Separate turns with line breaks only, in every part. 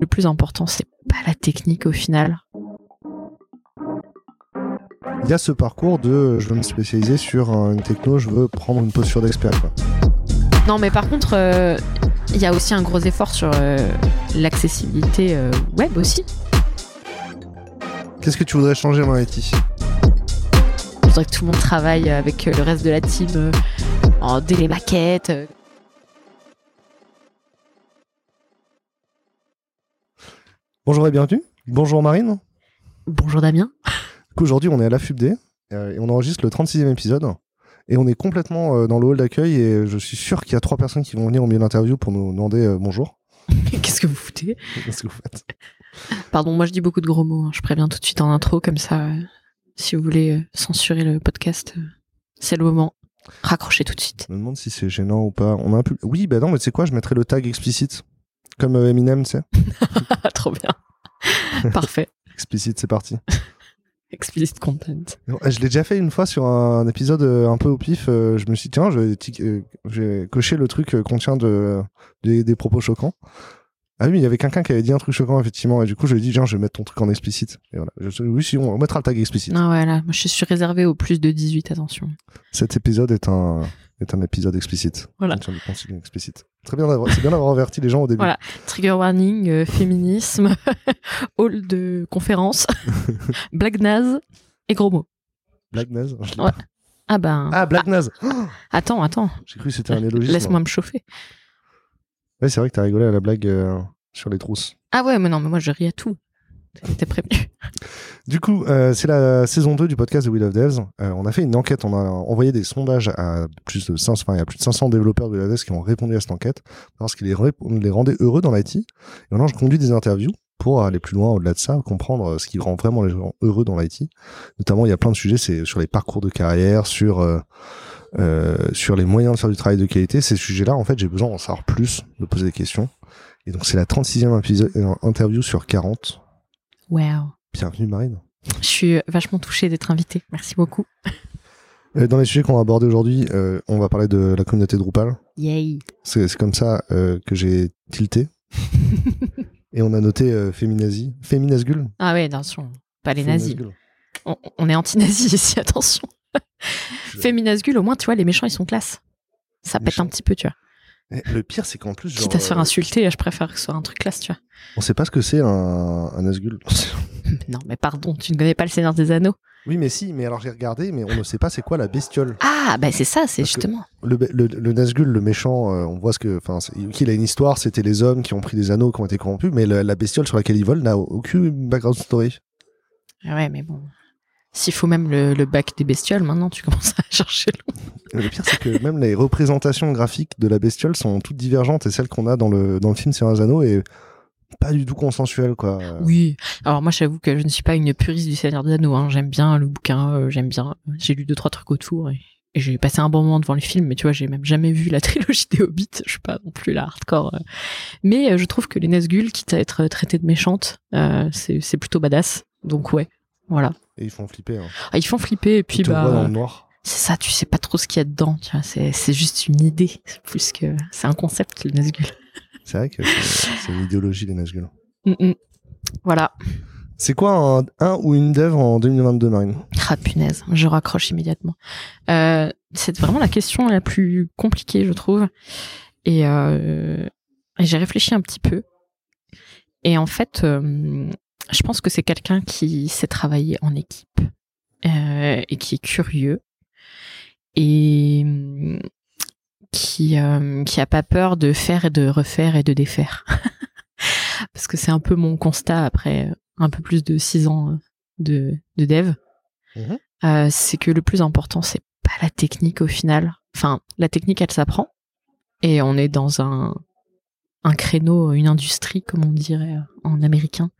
Le plus important, c'est pas la technique au final.
Il y a ce parcours de je veux me spécialiser sur une techno, je veux prendre une posture d'expert.
Non, mais par contre, euh, il y a aussi un gros effort sur euh, l'accessibilité euh, web aussi.
Qu'est-ce que tu voudrais changer dans
Je voudrais que tout le monde travaille avec le reste de la team en délai maquette.
Bonjour et bienvenue. Bonjour Marine.
Bonjour Damien.
Aujourd'hui, on est à la FUBD et on enregistre le 36e épisode. Et on est complètement euh, dans le hall d'accueil et je suis sûr qu'il y a trois personnes qui vont venir au milieu de l'interview pour nous demander euh, bonjour.
Qu'est-ce que vous foutez?
Qu'est-ce que vous faites?
Pardon, moi je dis beaucoup de gros mots. Hein. Je préviens tout de suite en intro, comme ça, euh, si vous voulez censurer le podcast, c'est le moment. Raccrochez tout de suite.
Je me demande si c'est gênant ou pas. On a un peu... Oui, bah non, mais tu sais quoi, je mettrai le tag explicite. Comme Eminem, tu sais.
Trop bien. Parfait.
explicite, c'est parti.
Explicit content.
Je l'ai déjà fait une fois sur un épisode euh, un peu au pif. Euh, je me suis dit, tiens, j'ai euh, coché le truc contient de, des, propos choquants. Ah oui, il y avait quelqu'un qui avait dit un truc choquant, effectivement. Et du coup, je lui ai dit, tiens, je vais mettre ton truc en explicite. Et voilà. Je, oui, si, on mettra le tag explicite.
Ah ouais, là, moi, je suis réservé au plus de 18, attention.
Cet épisode est un, est un épisode explicite.
Voilà.
explicite. Très bien c'est bien d'avoir averti les gens au début.
Voilà. Trigger warning, euh, féminisme, hall de conférence, blague naze et gros mots.
Blague naze
ouais. Ah ben.
Ah, blague naze
Attends, attends.
J'ai cru que c'était un élogisme.
Laisse-moi me chauffer.
Ouais, c'est vrai que t'as rigolé à la blague euh, sur les trousses.
Ah ouais, mais non, mais moi je ris à tout. T'es prévenu.
Du coup, euh, c'est la saison 2 du podcast de We Love Devs. Euh, on a fait une enquête, on a envoyé des sondages à plus de 500, enfin, il y a plus de 500 développeurs de We Love Devs qui ont répondu à cette enquête parce qu'ils les, les rendait heureux dans l'IT. Et maintenant, je conduis des interviews pour aller plus loin au-delà de ça, comprendre ce qui rend vraiment les gens heureux dans l'IT. Notamment, il y a plein de sujets, c'est sur les parcours de carrière, sur sur les moyens de faire du travail de qualité. Ces sujets-là, en fait, j'ai besoin d'en savoir plus, de poser des questions. Et donc, c'est la 36e interview sur 40
Wow.
Bienvenue Marine.
Je suis vachement touchée d'être invitée. Merci beaucoup.
Euh, dans les sujets qu'on va aborder aujourd'hui, euh, on va parler de la communauté Drupal.
Yay.
C'est comme ça euh, que j'ai tilté. Et on a noté féminazi. Féminasgule
Ah ouais, attention. Pas les nazis. On, est anti-nazis ici, attention. Féminasgule, au moins, tu vois, les méchants, ils sont classe. Ça pète un petit peu, tu vois.
Le pire, c'est qu'en plus.
Quitte à se faire insulter, je préfère que ce soit un truc classe, tu vois.
On sait pas ce que c'est un, un Nazgul.
non, mais pardon, tu ne connais pas le Seigneur des Anneaux
Oui, mais si, mais alors j'ai regardé, mais on ne sait pas c'est quoi la bestiole.
Ah, bah c'est ça, c'est justement.
Le, le, Nazgul, le méchant, euh, on voit ce que. Enfin, qu'il a une histoire, c'était les hommes qui ont pris des anneaux, qui ont été corrompus, mais la bestiole sur laquelle il vole n'a aucune background story.
Ouais, mais bon. S'il faut même le, bac des bestioles, maintenant tu commences à chercher
le. Le pire, c'est que même les représentations graphiques de la bestiole sont toutes divergentes et celles qu'on a dans le, dans le film Seigneur Anneaux et pas du tout consensuel quoi.
Oui. Alors moi j'avoue que je ne suis pas une puriste du Seigneur des Anneaux. Hein. J'aime bien le bouquin, euh, j'aime bien. J'ai lu deux trois trucs autour et, j'ai passé un bon moment devant les films. Mais tu vois, j'ai même jamais vu la trilogie des Hobbits. Je suis pas non plus la hardcore. Euh. Mais euh, je trouve que les Nazgûl, quitte à être traitées de méchantes, c'est plutôt badass. Donc ouais, voilà.
Et ils font flipper. Hein.
Ah, ils font flipper et puis
bah.
dans
le noir.
C'est ça, tu sais pas trop ce qu'il y a dedans. Tu vois, c'est juste une idée plus que c'est un concept le Nazgûl.
C'est vrai que c'est une idéologie des Nazgûl.
Mm, mm. Voilà.
C'est quoi un, ou une dev en 2022, Marine?
Ah punaise, je raccroche immédiatement. Euh, c'est vraiment la question la plus compliquée, je trouve. Et, euh, j'ai réfléchi un petit peu. Et en fait, euh, je pense que c'est quelqu'un qui sait travailler en équipe et qui est curieux et qui euh, qui a pas peur de faire et de refaire et de défaire. Parce que c'est un peu mon constat après un peu plus de six ans euh, de de dev. Mhm. euh, c'est que le plus important c'est pas la technique au final. Enfin la technique elle s'apprend et on est dans un un créneau une industrie comme on dirait en américain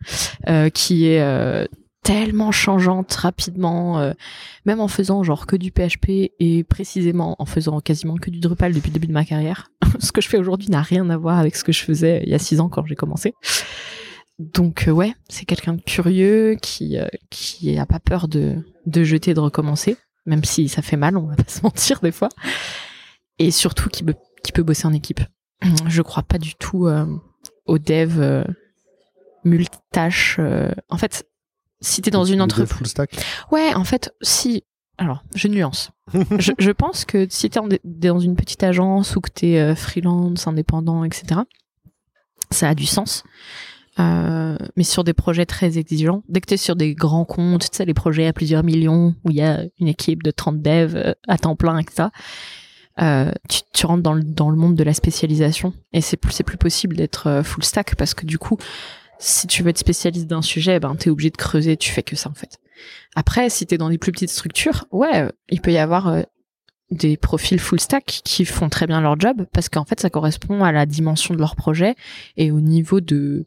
euh, qui est euh, tellement changeante rapidement, euh, même en faisant genre que du PHP et précisément en faisant quasiment que du Drupal depuis le début de ma carrière. ce que je fais aujourd'hui n'a rien à voir avec ce que je faisais il y a six ans quand j'ai commencé. Donc ouais, c'est quelqu'un de curieux qui qui a pas peur de de jeter, de recommencer, même si ça fait mal, on va pas se mentir des fois. et surtout qui qui peut bosser en équipe. Je crois pas du tout euh, aux devs euh, multitâches. euh. En fait, si t'es dans une entreprise,
full stack.
ouais, en fait, si. Alors, je nuance. je, je pense que si t'es dans une petite agence ou que t'es euh, freelance, indépendant, etc., ça a du sens. Euh, mais sur des projets très exigeants, dès que t'es sur des grands comptes, tu sais, les projets à plusieurs millions, où il y a une équipe de 30 devs à temps plein, etc., euh, tu, rentres dans le, monde de la spécialisation. Et c'est plus, possible d'être euh, full stack parce que du coup, si tu veux être spécialiste d'un sujet, ben, t'es obligé de creuser, tu fais que ça, en fait. Après, si t'es dans des plus petites structures, ouais, il peut y avoir euh, des profils full stack qui font très bien leur job parce qu'en fait, ça correspond à la dimension de leur projet et au niveau de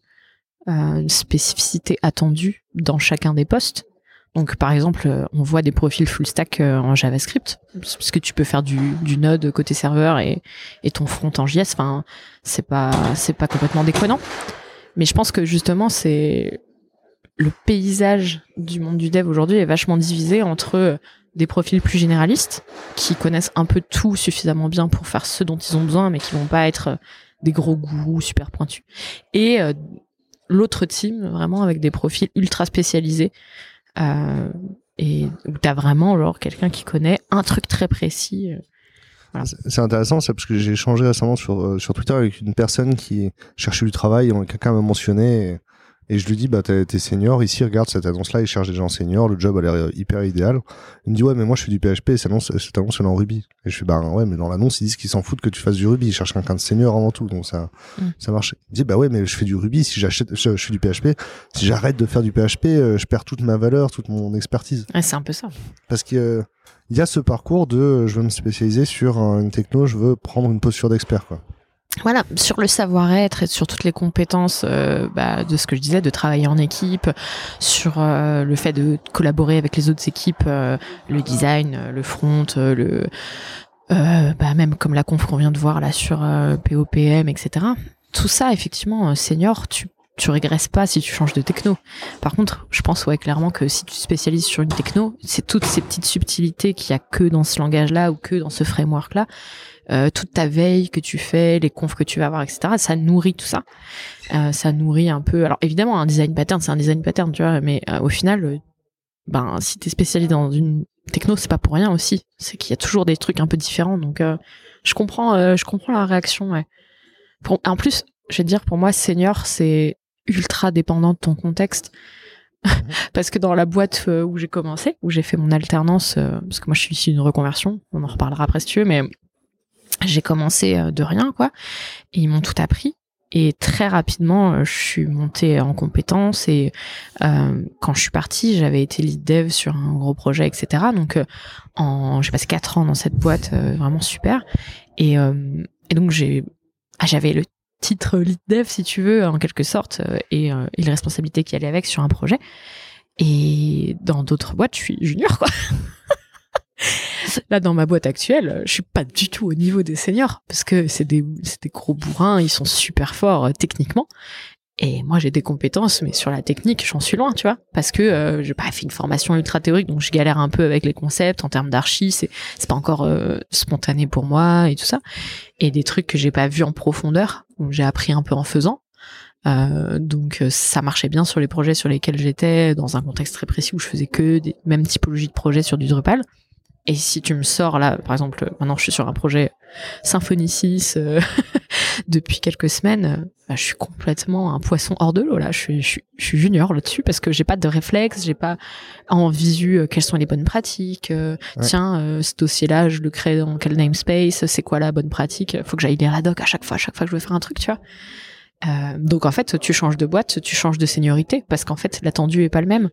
spécificité attendue dans chacun des postes. Donc, par exemple, euh, on voit des profils full stack euh, en JavaScript, parce que tu peux faire du, Node côté serveur et, ton front en JS. Enfin, c'est pas, c'est pas complètement déconnant. Mais je pense que justement, c'est le paysage du monde du dev aujourd'hui est vachement divisé entre euh, des profils plus généralistes qui connaissent un peu tout suffisamment bien pour faire ce dont ils ont besoin, mais qui vont pas être des gros gourous super pointus. Et l'autre team, vraiment avec des profils ultra spécialisés, euh, et où t'as vraiment quelqu'un qui connaît un truc très précis. euh.
C'est intéressant ça parce que j'ai échangé récemment sur euh, sur Twitter avec une personne qui cherchait du travail. et Quelqu'un m'a mentionné et, je lui dis bah t'es senior ici regarde cette annonce là il cherche des gens seniors le job a l'air euh, hyper idéal. Il me dit ouais mais moi je fais du PHP et cette annonce cette annonce elle est en Ruby et je suis bah ouais mais dans l'annonce ils disent qu'ils s'en foutent que tu fasses du Ruby ils cherchent quelqu'un de senior avant tout donc ça
Mm.
ça marche. Il me dit bah ouais mais je fais du Ruby si j'achète je, je fais du PHP si j'arrête de faire du PHP euh, je perds toute ma valeur toute mon expertise
Ouais, c'est un peu ça.
parce que euh, il y a ce parcours de euh, je veux me spécialiser sur euh, une techno, je veux prendre une posture d'expert quoi.
Voilà, sur le savoir-être et sur toutes les compétences euh, bah, de ce que je disais, de travailler en équipe, sur euh, le fait de collaborer avec les autres équipes, euh, le design, le front, le bah, même comme la conf qu'on vient de voir là sur POPM, etc. Tout ça, effectivement, senior, tu tu régresses pas si tu changes de techno. Par contre, je pense ouais clairement que si tu te spécialises sur une techno, c'est toutes ces petites subtilités qu'il y a que dans ce langage-là ou que dans ce framework-là euh, toute ta veille que tu fais, les confs que tu vas avoir, etc. Ça nourrit tout ça. Euh, ça nourrit un peu. Alors évidemment, un design pattern, c'est un design pattern, tu vois. Mais euh, au final, ben si t'es spécialisé dans une techno, c'est pas pour rien aussi. C'est qu'il y a toujours des trucs un peu différents. Donc je comprends, je comprends la réaction. Ouais. Pour, en plus, je vais te dire, pour moi, senior, c'est ultra dépendant de ton contexte. Parce que dans la boîte où j'ai commencé, où j'ai fait mon alternance, parce que moi je suis ici d'une reconversion, on en reparlera après si tu veux, mais j'ai commencé euh, de rien quoi. Et ils m'ont tout appris. Et très rapidement euh, je suis montée en compétences et euh, quand je suis partie j'avais été lead dev sur un gros projet etc donc euh, en j'ai passé quatre ans dans cette boîte vraiment super. Et, et donc j'ai ah, j'avais le titre lead dev si tu veux en quelque sorte et, et les responsabilités qui allaient avec sur un projet. Et dans d'autres boîtes je suis junior quoi Là, dans ma boîte actuelle, je suis pas du tout au niveau des seniors parce que c'est des, des gros bourrins, ils sont super forts euh, techniquement. Et moi, j'ai des compétences, mais sur la technique, j'en suis loin, tu vois, parce que euh, j'ai pas fait une formation ultra théorique, donc je galère un peu avec les concepts en termes d'archi. C'est, c'est pas encore euh, spontané pour moi et tout ça. Et des trucs que j'ai pas vus en profondeur, où j'ai appris un peu en faisant. Euh, donc euh, ça marchait bien sur les projets sur lesquels j'étais, dans un contexte très précis où je faisais que des mêmes typologies de projets sur du Drupal. Et si tu me sors là, par exemple, maintenant je suis sur un projet Symfony 6 euh, depuis quelques semaines, bah, je suis complètement un poisson hors de l'eau là. Je suis, je suis, je suis junior là-dessus parce que j'ai pas de réflexe, j'ai pas en visu euh, quelles sont les bonnes pratiques. euh,
Ouais.
Tiens, euh, ce dossier-là, je le crée dans quel namespace C'est quoi la bonne pratique Faut que j'aille lire la doc à chaque fois, à chaque fois que je veux faire un truc, tu vois. Euh, donc en fait, tu changes de boîte, tu changes de seniorité parce qu'en fait, l'attendu est pas le même.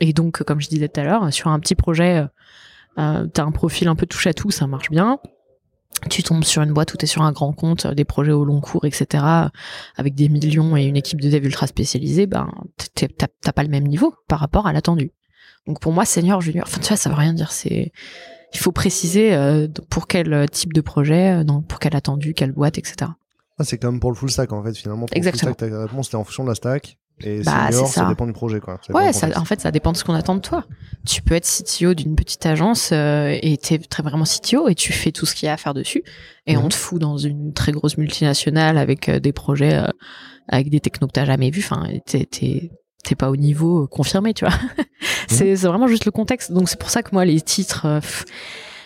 Et donc, comme je disais tout à l'heure, sur un petit projet, euh, t'as un profil un peu touche à tout, ça marche bien. Tu tombes sur une boîte où t'es sur un grand compte, euh, des projets au long cours, etc., avec des millions et une équipe de dev ultra spécialisée, ben t'as pas le même niveau par rapport à l'attendu. Donc pour moi, senior, junior, enfin tu vois, ça veut rien dire. C'est il faut préciser euh, pour quel type de projet, euh, pour quel attendu, quelle boîte, etc.
Ah, c'est comme pour le full stack en fait finalement. Pour
Exactement.
Le full stack, ta réponse c'était en fonction de la stack Et
Bah,
senior,
c'est
ça.
ça.
dépend du projet, quoi. Ça
Ouais, ça, en fait, ça dépend de ce qu'on attend de toi. Tu peux être CTO d'une petite agence euh, et t'es très vraiment CTO et tu fais tout ce qu'il y a à faire dessus. Et
Mhm.
on te fout dans une très grosse multinationale avec euh, des projets euh, avec des technos que t'as jamais vus. Enfin, t'es pas au niveau euh, confirmé, tu vois. c'est c'est vraiment juste le contexte. Donc c'est pour ça que moi les titres, pff,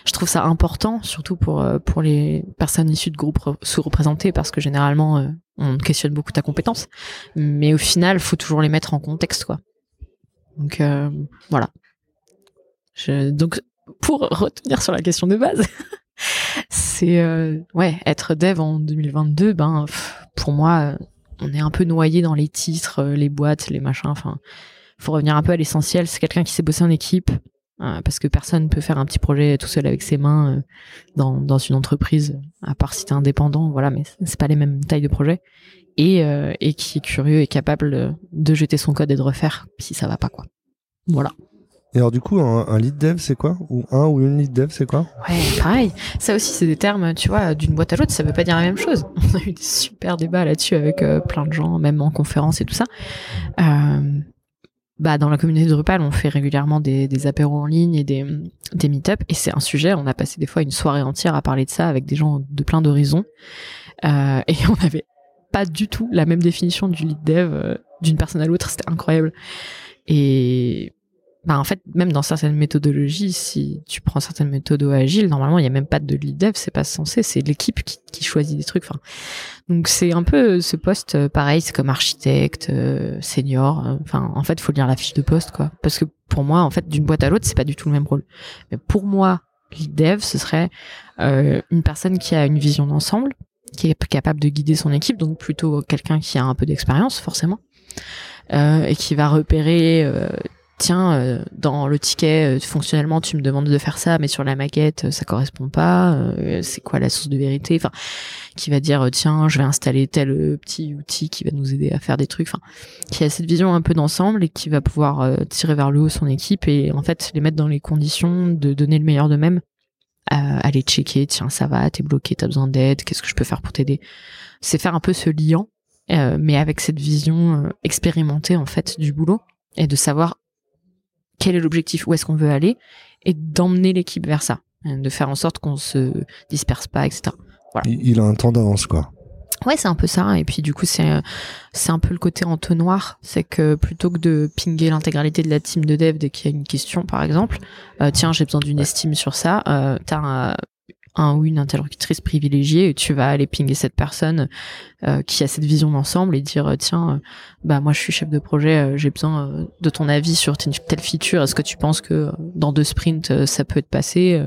je trouve ça important, surtout pour euh, pour les personnes issues de groupes re- sous-représentés, parce que généralement euh, on questionne beaucoup ta compétence. Mais au final, faut toujours les mettre en contexte, quoi. Donc euh, voilà. Donc pour retenir sur la question de base, c'est ouais être dev en 2022. Ben pour moi, on est un peu noyé dans les titres, les boîtes, les machins. Enfin, faut revenir un peu à l'essentiel. C'est quelqu'un qui sait bosser en équipe. Euh, parce que personne peut faire un petit projet tout seul avec ses mains euh, dans, dans une entreprise, à part si t'es indépendant, voilà, mais c'est pas les mêmes tailles de projet. Et, euh, et qui est curieux et capable de, de jeter son code et de refaire si ça va pas, quoi. Voilà.
Et alors, du coup, un, un lead dev, c'est quoi? Ou un ou une lead dev, c'est quoi?
Ouais, pareil. Ça aussi, c'est des termes, tu vois, d'une boîte à l'autre, ça veut pas dire la même chose. On a eu des super débats là-dessus avec euh, plein de gens, même en conférence et tout ça. Euh, bah, dans la communauté de Drupal, on fait régulièrement des, des apéros en ligne et des, des meet-up, et c'est un sujet. On a passé des fois une soirée entière à parler de ça avec des gens de plein d'horizons. Euh, et on avait pas du tout la même définition du lead dev euh, d'une personne à l'autre. C'était incroyable. Et bah en fait, même dans certaines méthodologies, si tu prends certaines méthodes agiles, normalement, il n'y a même pas de lead dev, c'est pas censé, c'est l'équipe qui, qui choisit des trucs. Enfin, donc c'est un peu ce poste, euh, pareil, c'est comme architecte, euh, senior. euh, Enfin, en fait, faut lire la fiche de poste, quoi. Parce que pour moi, en fait, d'une boîte à l'autre, c'est pas du tout le même rôle. Mais pour moi, lead dev, ce serait euh, une personne qui a une vision d'ensemble, qui est capable de guider son équipe, donc plutôt quelqu'un qui a un peu d'expérience, forcément, euh, et qui va repérer. euh, tiens, euh, dans le ticket, euh, fonctionnellement, tu me demandes de faire ça, mais sur la maquette, euh, ça correspond pas. c'est quoi la source de vérité Enfin, qui va dire, tiens, je vais installer tel petit outil qui va nous aider à faire des trucs. Enfin, qui a cette vision un peu d'ensemble et qui va pouvoir tirer vers le haut son équipe et en fait les mettre dans les conditions de donner le meilleur d'eux-mêmes. Euh, aller checker, tiens, ça va, t'es bloqué, t'as besoin d'aide, qu'est-ce que je peux faire pour t'aider? C'est faire un peu ce liant, mais avec cette vision expérimentée en fait du boulot et de savoir quel est l'objectif, où est-ce qu'on veut aller, et d'emmener l'équipe vers ça, de faire en sorte qu'on se disperse pas, etc.
il, il a un temps d'avance, quoi.
Ouais, c'est un peu ça. Et puis du coup, c'est c'est un peu le côté entonnoir, c'est que plutôt que de pinguer l'intégralité de la team de dev dès qu'il y a une question, par exemple, euh, tiens, j'ai besoin d'une estime sur ça, euh, t'as un, ou une interlocutrice privilégiée et tu vas aller pinguer cette personne euh, qui a cette vision d'ensemble et dire tiens, euh, bah moi je suis chef de projet, euh, j'ai besoin euh, de ton avis sur telle feature. Est-ce que tu penses que dans deux sprints ça peut être passé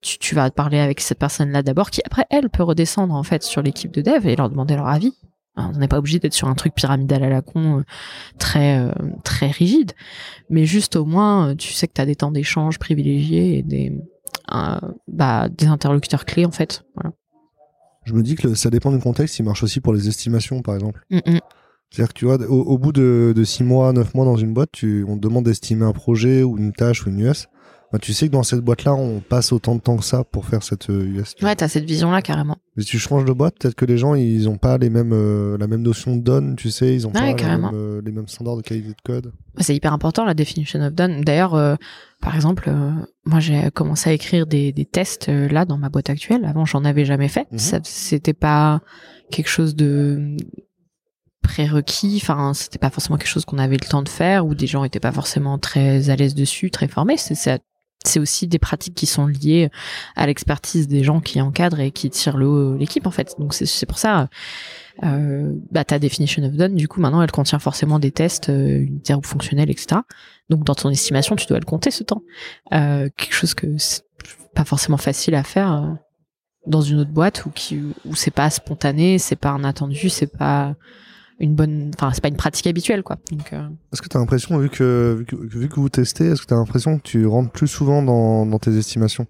tu, tu vas parler avec cette personne-là d'abord, qui après elle peut redescendre en fait sur l'équipe de dev et leur demander leur avis. Alors, on n'est pas obligé d'être sur un truc pyramidal à la con très très rigide, mais juste au moins tu sais que tu as des temps d'échange privilégiés et des euh, bah, des interlocuteurs clés en fait. Voilà.
Je me dis que le- ça dépend du contexte, il marche aussi pour les estimations, par exemple.
Mm, mm.
C'est-à-dire que tu vois, au, au bout de, de 6 mois, 9 mois dans une boîte, tu, on te demande d'estimer un projet ou une tâche ou une US. Bah, tu sais que dans cette boîte-là, on passe autant de temps que ça pour faire cette euh, US. tu vois.
Ouais, t'as cette vision là carrément.
Mais si tu changes de boîte, peut-être que les gens, ils ont pas les mêmes, euh, la même notion de done, tu sais, ils ont
Ouais,
pas même, euh, les mêmes standards de qualité de code.
C'est hyper important la definition of done. D'ailleurs, euh, par exemple, euh, moi j'ai commencé à écrire des, des tests euh, là dans ma boîte actuelle. Avant, j'en avais jamais fait.
Mhm.
Ça, c'était pas quelque chose de prérequis. Enfin, c'était pas forcément quelque chose qu'on avait le temps de faire ou des gens étaient pas forcément très à l'aise dessus, très formés. C'est. C'est aussi des pratiques qui sont liées à l'expertise des gens qui encadrent et qui tirent le haut l'équipe en fait. Donc c'est pour ça. Euh, bah, ta definition of done, du coup, maintenant, elle contient forcément des tests euh, unitaires ou fonctionnels, etc. Donc, dans ton estimation, tu dois le compter ce temps. Euh, quelque chose que c'est pas forcément facile à faire euh, dans une autre boîte où, qui, où c'est pas spontané, c'est pas un attendu, c'est pas une bonne, enfin, c'est pas une pratique habituelle, quoi. Donc, euh,
Est-ce que tu as l'impression, vu que, vu que, vu que vous testez, est-ce que tu as l'impression que tu rentres plus souvent dans, dans tes estimations?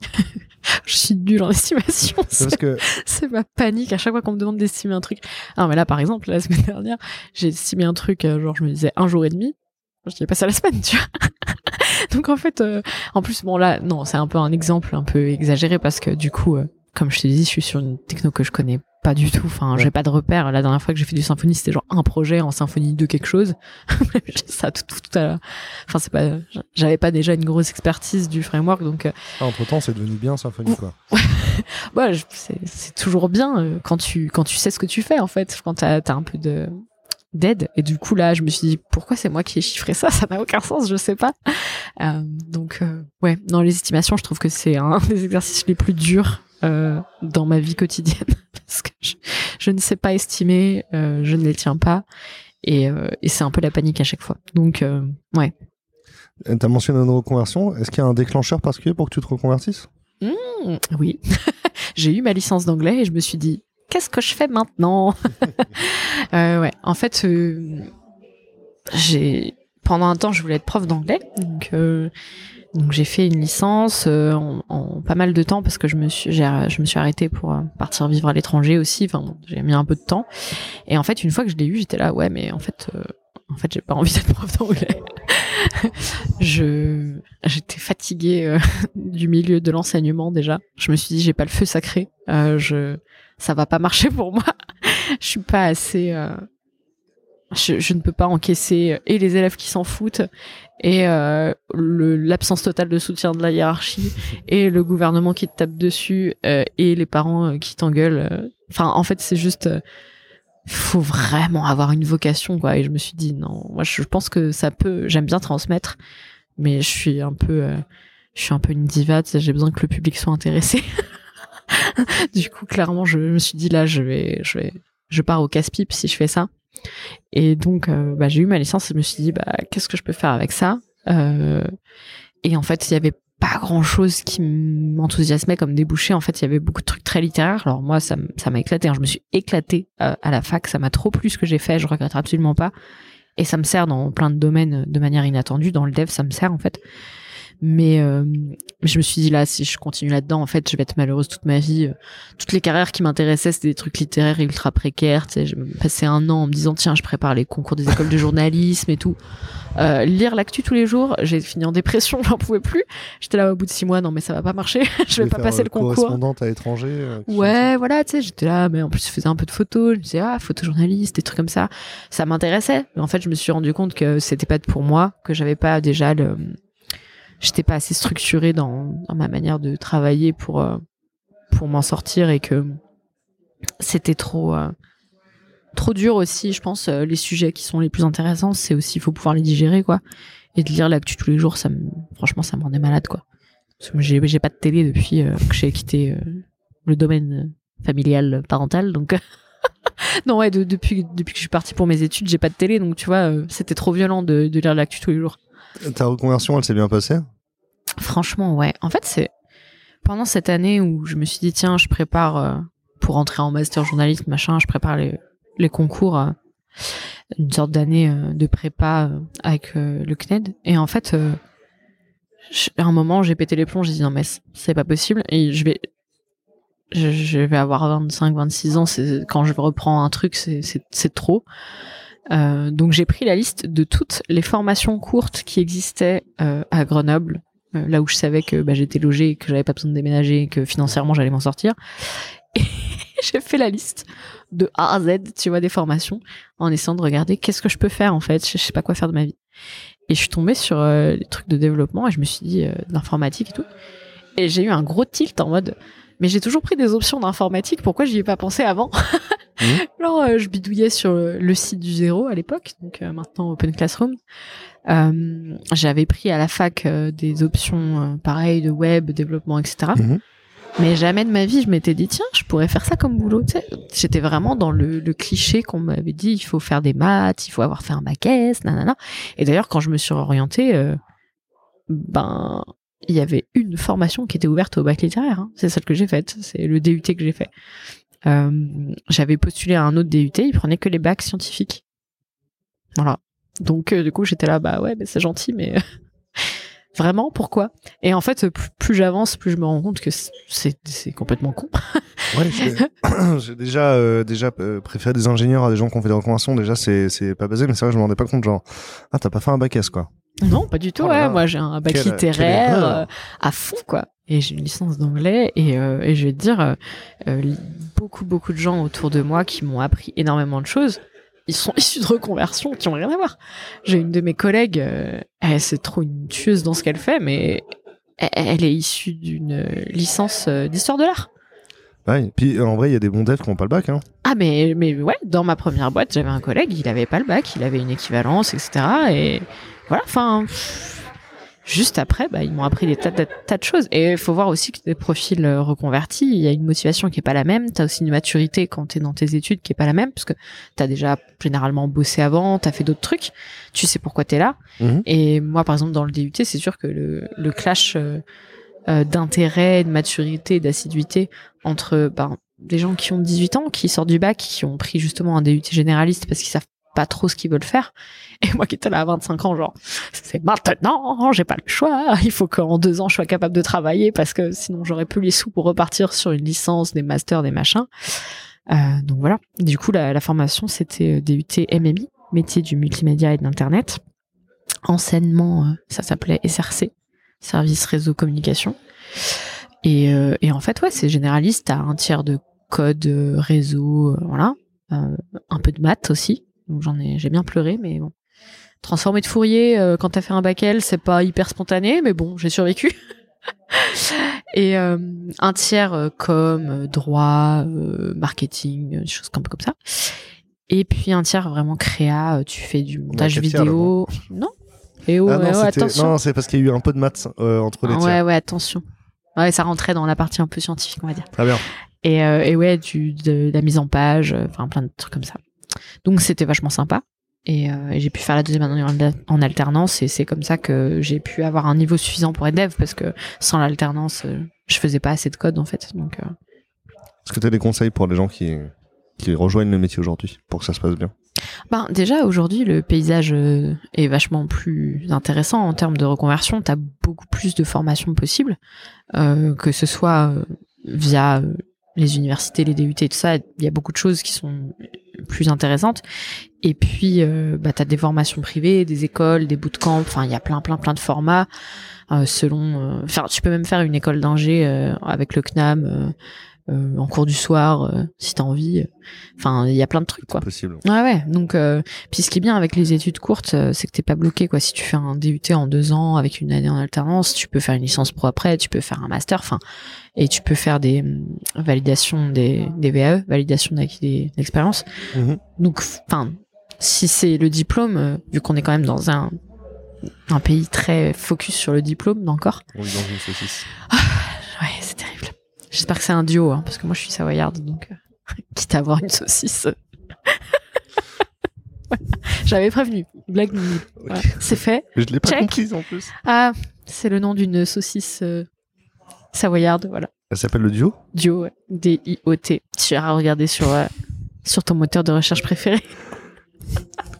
Je suis nulle en estimation.
C'est que
c'est ma panique à chaque fois qu'on me demande d'estimer un truc. Ah, mais là, par exemple, la semaine dernière, j'ai estimé un truc, euh, genre, je me disais un jour et demi. Je dis pas ça la semaine, tu vois. Donc, en fait, euh, en plus, bon, là, non, c'est un peu un exemple un peu exagéré parce que du coup, euh, comme je te dis, je suis sur une techno que je connais pas du tout. Enfin,
Ouais.
j'ai pas de repère. La dernière fois que j'ai fait du symphonie, c'était genre un projet en symphonie de quelque chose. ça, tout, tout, tout à... Enfin, c'est pas. J'avais pas déjà une grosse expertise du framework, donc euh,
entre temps, c'est devenu bien Symfony, quoi.
ouais, c'est toujours bien euh, quand tu quand tu sais ce que tu fais en fait, quand t'as as un peu de d'aide. Et du coup là, je me suis dit pourquoi c'est moi qui ai chiffré ça? Ça n'a aucun sens, je sais pas. Euh, donc euh, ouais, dans les estimations, je trouve que c'est un des exercices les plus durs euh, dans ma vie quotidienne parce que je, je ne sais pas estimer, euh, je ne les tiens pas. Et, euh, et c'est un peu la panique à chaque fois. Donc, ouais.
Euh, T'as mentionné une reconversion. Est-ce qu'il y a un déclencheur particulier pour que tu te reconvertisses?
Mm, oui. J'ai eu ma licence d'anglais et je me suis dit, qu'est-ce que je fais maintenant? Ouais, en fait, j'ai pendant un temps, je voulais être prof d'anglais, donc donc j'ai fait une licence euh, en, en pas mal de temps parce que je me suis je me suis arrêtée pour euh, partir vivre à l'étranger aussi. Enfin, j'ai mis un peu de temps. Et en fait, une fois que je l'ai eu, j'étais là, ouais, mais en fait, euh, en fait, j'ai pas envie d'être prof d'anglais. je j'étais fatiguée euh, du milieu de l'enseignement déjà. Je me suis dit j'ai pas le feu sacré. Euh, je ça va pas marcher pour moi. je suis pas assez. Euh, je, je ne peux pas encaisser et les élèves qui s'en foutent et euh, l'absence totale de soutien de la hiérarchie et le gouvernement qui te tape dessus euh, et les parents euh, qui t'engueulent. euh. Enfin, en fait, c'est juste. euh, faut vraiment avoir une vocation quoi et je me suis dit non moi je pense que ça peut j'aime bien transmettre mais je suis un peu euh, je suis un peu une diva j'ai besoin que le public soit intéressé du coup clairement je me suis dit là je vais je vais je pars au casse-pipe si je fais ça et donc euh, bah, j'ai eu ma licence et je me suis dit bah qu'est-ce que je peux faire avec ça? Euh, et en fait il y avait pas grand chose qui m'enthousiasmait comme débouché. En fait il y avait beaucoup de trucs très littéraires. Alors moi ça m'a éclaté hein. je me suis éclatée euh, à la fac. Ça m'a trop plu ce que j'ai fait. Je regrette absolument pas. Et ça me sert dans plein de domaines de manière inattendue. Dans le dev ça me sert en fait mais euh, je me suis dit là si je continue là-dedans en fait je vais être malheureuse toute ma vie Euh, toutes les carrières qui m'intéressaient c'était des trucs littéraires ultra précaires tu sais j'ai passé un an en me disant tiens je prépare les concours des écoles de journalisme et tout euh, lire l'actu tous les jours j'ai fini en dépression j'en pouvais plus j'étais là au bout de six mois non mais ça va pas marcher je vais pas passer
euh,
le concours
Correspondante à l'étranger. euh,
Ouais, voilà, tu sais, j'étais là, mais en plus, je faisais un peu de photos. Je me disais, ah, photojournaliste, des trucs comme ça. Ça m'intéressait. Mais en fait, je me suis rendu compte que c'était pas pour moi, que j'avais pas déjà le. J'étais pas assez structurée dans, dans ma manière de travailler pour, euh, pour m'en sortir et que c'était trop. euh, trop dur aussi, je pense. euh, les sujets qui sont les plus intéressants, c'est aussi, il faut pouvoir les digérer, quoi. Et de lire l'actu tous les jours, ça me, franchement, ça me rendait malade, quoi. Parce que j'ai, j'ai pas de télé depuis que j'ai quitté le domaine familial parental donc non ouais de- depuis depuis que je suis partie pour mes études j'ai pas de télé donc tu vois c'était trop violent de, de lire l'actu tous les jours
Ta reconversion, elle s'est bien passée?
Franchement ouais. En fait c'est pendant cette année où je me suis dit tiens je prépare euh, pour entrer en master journaliste machin je prépare les les concours euh, une sorte d'année euh, de prépa avec le CNED et en fait à un moment j'ai pété les plombs j'ai dit non mais c'est pas possible. Et je vais je, je vais avoir 25 26 ans quand je reprends un truc c'est trop. Donc j'ai pris la liste de toutes les formations courtes qui existaient à Grenoble là où je savais que bah, j'étais logée que j'avais pas besoin de déménager que financièrement j'allais m'en sortir. Et j'ai fait la liste de A à Z tu vois des formations en essayant de regarder qu'est-ce que je peux faire en fait. Je, je sais pas quoi faire de ma vie. Et je suis tombée sur euh, les trucs de développement et je me suis dit euh, d'informatique et tout. Et j'ai eu un gros tilt en mode mais j'ai toujours pris des options d'informatique pourquoi j'y ai pas pensé avant? Alors euh, je bidouillais sur le, le site du zéro à l'époque donc euh, maintenant Open Classroom euh, j'avais pris à la fac euh, des options euh, pareilles de web développement etc
Mhm.
mais jamais de ma vie je m'étais dit tiens je pourrais faire ça comme boulot j'étais vraiment dans le, le cliché qu'on m'avait dit il faut faire des maths il faut avoir fait un bac S nanana. Et d'ailleurs quand je me suis orientée euh, ben il y avait une formation qui était ouverte au bac littéraire hein. c'est celle que j'ai faite c'est le DUT que j'ai fait. Euh, j'avais postulé à un autre DUT il prenait que les bacs scientifiques. Voilà donc euh, du coup j'étais là bah ouais mais c'est gentil mais vraiment pourquoi? Et en fait plus, plus j'avance plus je me rends compte que c'est complètement con
Ouais, j'ai- j'ai déjà, euh, déjà euh, préféré des ingénieurs à des gens qui ont fait des reconversions. Déjà, c'est, c'est pas basé, mais c'est vrai, je me rendais pas compte, genre, ah, t'as pas fait un bac S, quoi.
Non, pas du tout.
Oh
ouais. Moi, j'ai un bac
Quelle-
littéraire euh, à fond, quoi. Et j'ai une licence d'anglais. Et, euh, et je vais te dire, euh, euh, beaucoup, beaucoup de gens autour de moi qui m'ont appris énormément de choses. Ils sont issus de reconversion qui ont rien à voir. J'ai une de mes collègues, euh, elle, c'est trop une tueuse dans ce qu'elle fait, mais elle, elle est issue d'une euh, licence euh, d'histoire de l'art.
Ouais. Puis en vrai, il y a des bons devs qui n'ont pas le bac. Hein.
Ah mais mais ouais, dans ma première boîte, j'avais un collègue, il avait pas le bac, il avait une équivalence, etc. Et voilà, enfin, pff, juste après, bah, ils m'ont appris des tas, tas, tas de choses. Et il faut voir aussi que des profils euh, reconvertis, il y a une motivation qui est pas la même. T'as aussi une maturité quand t'es dans tes études qui est pas la même, parce que t'as déjà généralement bossé avant, t'as fait d'autres trucs, tu sais pourquoi t'es là.
Mhm.
Et moi, par exemple, dans le DUT, c'est sûr que le, le clash euh, euh, d'intérêt, de maturité, d'assiduité entre ben, des gens qui ont 18 ans, qui sortent du bac, qui ont pris justement un DUT généraliste parce qu'ils savent pas trop ce qu'ils veulent faire. Et moi qui étais là à 25 ans, genre, c'est maintenant, j'ai pas le choix. Il faut qu'en deux ans, je sois capable de travailler parce que sinon, j'aurais plus les sous pour repartir sur une licence, des masters, des machins. Euh, donc voilà. Du coup, la, formation, c'était euh, DUT MMI, métier du multimédia et de l'Internet. Enseignement, euh, ça s'appelait SRC, Service Réseau Communication. Et, et en fait, ouais, c'est généraliste. T'as un tiers de code, réseau, voilà. Un peu de maths aussi. Donc j'en ai, j'ai bien pleuré, mais bon. Transformer de Fourier euh, quand t'as fait un bac L, c'est pas hyper spontané, mais bon, j'ai survécu. et euh, un tiers euh, com, euh, droit, euh, marketing, des choses un peu comme ça. Et puis un tiers vraiment créa. Tu fais du montage
tiers,
vidéo. Non. Et oh,
Ah non,
attention.
non, c'est parce qu'il y a eu un peu de maths entre les
Ah,
tiers.
ouais, ouais, attention. Ouais, ça rentrait dans la partie un peu scientifique, on va dire.
Très bien.
Et, et ouais, du, de, la mise en page, enfin plein de trucs comme ça. Donc c'était vachement sympa. Et, euh, et j'ai pu faire la deuxième année en, alternance et c'est comme ça que j'ai pu avoir un niveau suffisant pour être dev parce que sans l'alternance, euh, je faisais pas assez de code en fait. Donc euh,
Est-ce que tu as des conseils pour les gens qui, qui rejoignent le métier aujourd'hui pour que ça se passe bien?
Ben, déjà, aujourd'hui, le paysage est vachement plus intéressant en termes de reconversion. Tu as beaucoup plus de formations possibles, euh, que ce soit via les universités, les DUT, tout ça. Il y a beaucoup de choses qui sont plus intéressantes. Et puis, euh, bah, tu des formations privées, des écoles, des bootcamps. Enfin, il y a plein, plein, plein de formats euh, selon... euh, Enfin, tu peux même faire une école d'ingé euh, avec le CNAM euh, euh, en cours du soir, euh, si tu as envie. Enfin, il y a plein de trucs, quoi.
Possible.
Ouais, ouais. Donc, euh, puis ce qui est bien avec les études courtes, euh, c'est que t'es pas bloqué, quoi. Si tu fais un DUT en deux ans avec une année en alternance, tu peux faire une licence pro après, tu peux faire un master, enfin, et tu peux faire des hum, validations des, des VAE, validation d'expérience.
Mhm.
Donc, enfin, si c'est le diplôme, euh, vu qu'on est quand même dans un, un pays très focus sur le diplôme encore,
On vit dans une saucisse.
J'espère que c'est un duo, hein, parce que moi je suis savoyarde, donc euh, quitte à avoir une saucisse. Voilà. J'avais prévenu. Blague nulle. Voilà. C'est fait.
Je l'ai pas
Check.
comprise en plus.
Ah, c'est le nom d'une saucisse euh, savoyarde, voilà.
Elle s'appelle le duo?
Ouais. D-I-O-T. Tu iras regarder sur, euh, sur ton moteur de recherche préféré.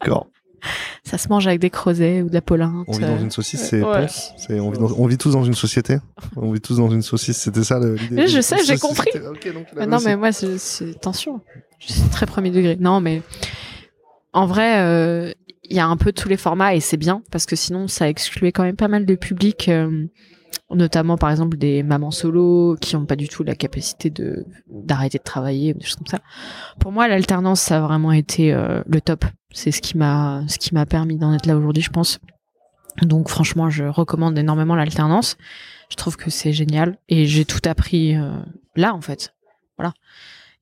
D'accord.
Ça se mange avec des creusets ou de la polenta.
On vit dans une saucisse, c'est
Ouais.
On vit, dans- on vit tous dans une société. On vit tous dans une saucisse. C'était ça le- l'idée.
Je sais, j'ai compris.
donc,
Mais non, mais moi, c'est- c'est attention. Je suis très premier degré. Non, mais en vrai, euh, il y a un peu tous les formats et c'est bien parce que sinon, ça excluait quand même pas mal de public, euh, notamment par exemple des mamans solo qui ont pas du tout la capacité de d'arrêter de travailler ou des choses comme ça. Pour moi, l'alternance, ça a vraiment été euh, le top. C'est ce qui m'a ce qui m'a permis d'en être là aujourd'hui, je pense. Donc franchement, je recommande énormément l'alternance. Je trouve que c'est génial et j'ai tout appris euh, là en fait. Voilà.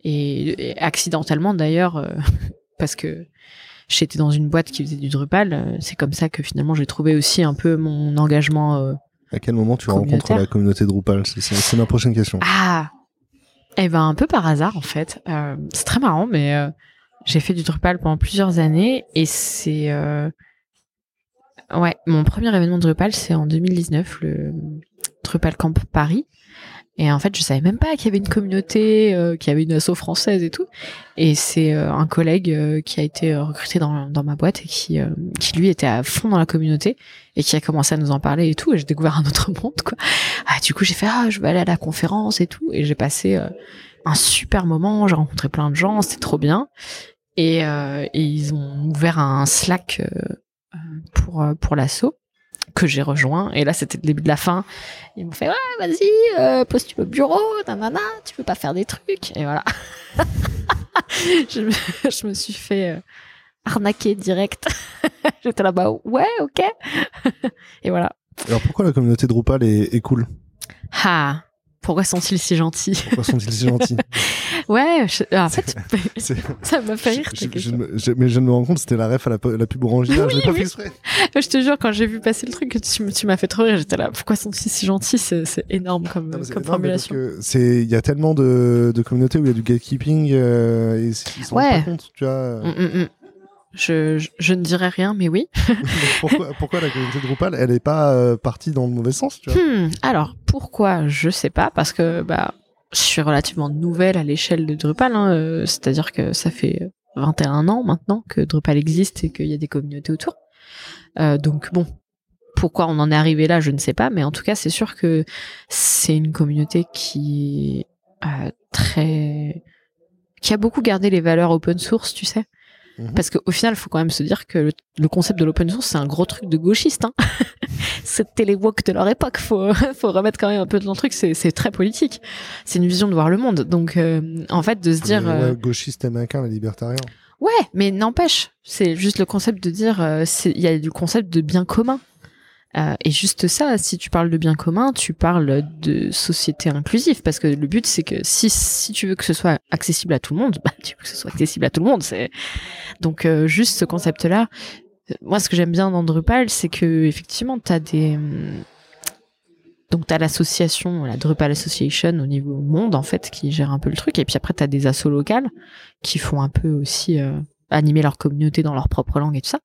Et, et accidentellement d'ailleurs, euh, parce que j'étais dans une boîte qui faisait du Drupal, euh, c'est comme ça que finalement j'ai trouvé aussi un peu mon engagement.
À quel moment tu rencontres la communauté Drupal C'est- ma prochaine question.
Ah Eh ben un peu par hasard en fait. Euh, c'est très marrant, mais euh, j'ai fait du Drupal pendant plusieurs années et c'est euh, ouais mon premier événement Drupal c'est en 2019 le Drupal Camp Paris. Et en fait, je savais même pas qu'il y avait une communauté, euh, qu'il y avait une asso française et tout. Et c'est euh, un collègue euh, qui a été euh, recruté dans, dans ma boîte et qui, euh, qui lui était à fond dans la communauté et qui a commencé à nous en parler et tout. Et j'ai découvert un autre monde, quoi. Ah, du coup, j'ai fait, ah, je vais aller à la conférence et tout. Et j'ai passé euh, un super moment. J'ai rencontré plein de gens. C'était trop bien. Et, et ils ont ouvert un Slack pour, pour l'assaut. Que j'ai rejoint. Et là, c'était le début de la fin. Ils m'ont fait ouais, vas-y, euh, postule au bureau, nanana, tu peux pas faire des trucs. Et voilà. je, me, je me suis fait euh, arnaquer direct. J'étais là-bas, ouais, ok. et voilà.
Alors pourquoi la communauté Drupal est, est cool?
Ah, pourquoi sont-ils si gentils?
Pourquoi sont-ils si gentils?
Ouais, je- en fait, ça m'a fait rire.
je, je- mais je me rends compte, c'était la ref à la, la pub orangina.
Oui,
je l'ai pas
oui.
fait exprès.
Je te jure, quand j'ai vu passer le truc, tu, m'as fait trop rire. J'étais là, pourquoi sont-ils si gentils C'est énorme comme,
Non,
comme formulation.
il y a tellement de, de communautés où il y a du gatekeeping euh, et ils s'en rendent pas compte, tu vois.
Mm, mm, mm. Je, je, je ne dirais rien, mais oui.
Pourquoi, pourquoi la communauté Drupal, elle est pas euh, partie dans le mauvais sens, tu vois?
Hmm, alors, pourquoi? Je sais pas, parce que bah, je suis relativement nouvelle à l'échelle de Drupal. hein, euh, C'est-à-dire que ça fait 21 ans maintenant que Drupal existe et qu'il y a des communautés autour. Euh, donc bon, pourquoi on en est arrivé là, je ne sais pas, mais en tout cas, c'est sûr que c'est une communauté qui euh, très qui a beaucoup gardé les valeurs open source, tu sais.
Mhm.
Parce qu'au final, il faut quand même se dire que le, le concept de l'open source, c'est un gros truc de gauchiste. Hein. C'était les woke de leur époque. Faut, faut remettre quand même un peu dans le truc. C'est, très politique. C'est une vision de voir le monde. Donc, euh, en fait, de se dire,
Les,
euh,
ouais, gauchistes américains, les libertariens.
ouais, mais n'empêche, c'est juste le concept de dire, euh, c'est- il y a du concept de bien commun. Euh, et juste ça, si tu parles de bien commun, tu parles de société inclusive, parce que le but c'est que si si tu veux que ce soit accessible à tout le monde, bah tu veux que ce soit accessible à tout le monde. C'est donc euh, juste ce concept-là. euh, Moi, ce que j'aime bien dans Drupal, c'est que effectivement, t'as des hum, donc t'as l'association, la Drupal Association au niveau monde en fait, qui gère un peu le truc, et puis après t'as des assos locales qui font un peu aussi euh, animer leur communauté dans leur propre langue et tout ça.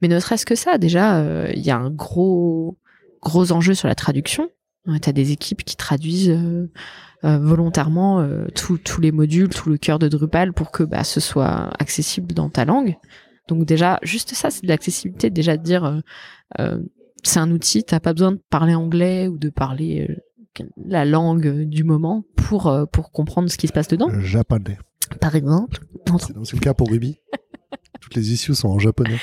Mais ne serait-ce que ça, déjà, euh, il y a un gros gros enjeu sur la traduction. Euh, T'as des équipes qui traduisent euh, euh, volontairement euh, tous les modules, tout le cœur de Drupal pour que bah, ce soit accessible dans ta langue. Donc déjà, juste ça, c'est de l'accessibilité. Déjà de dire, euh, euh, c'est un outil, t'as pas besoin de parler anglais ou de parler euh, la langue du moment pour euh, pour comprendre ce qui se passe dedans.
Le japonais.
Par exemple.
C'est le cas pour Ruby. Toutes les issues sont en japonais.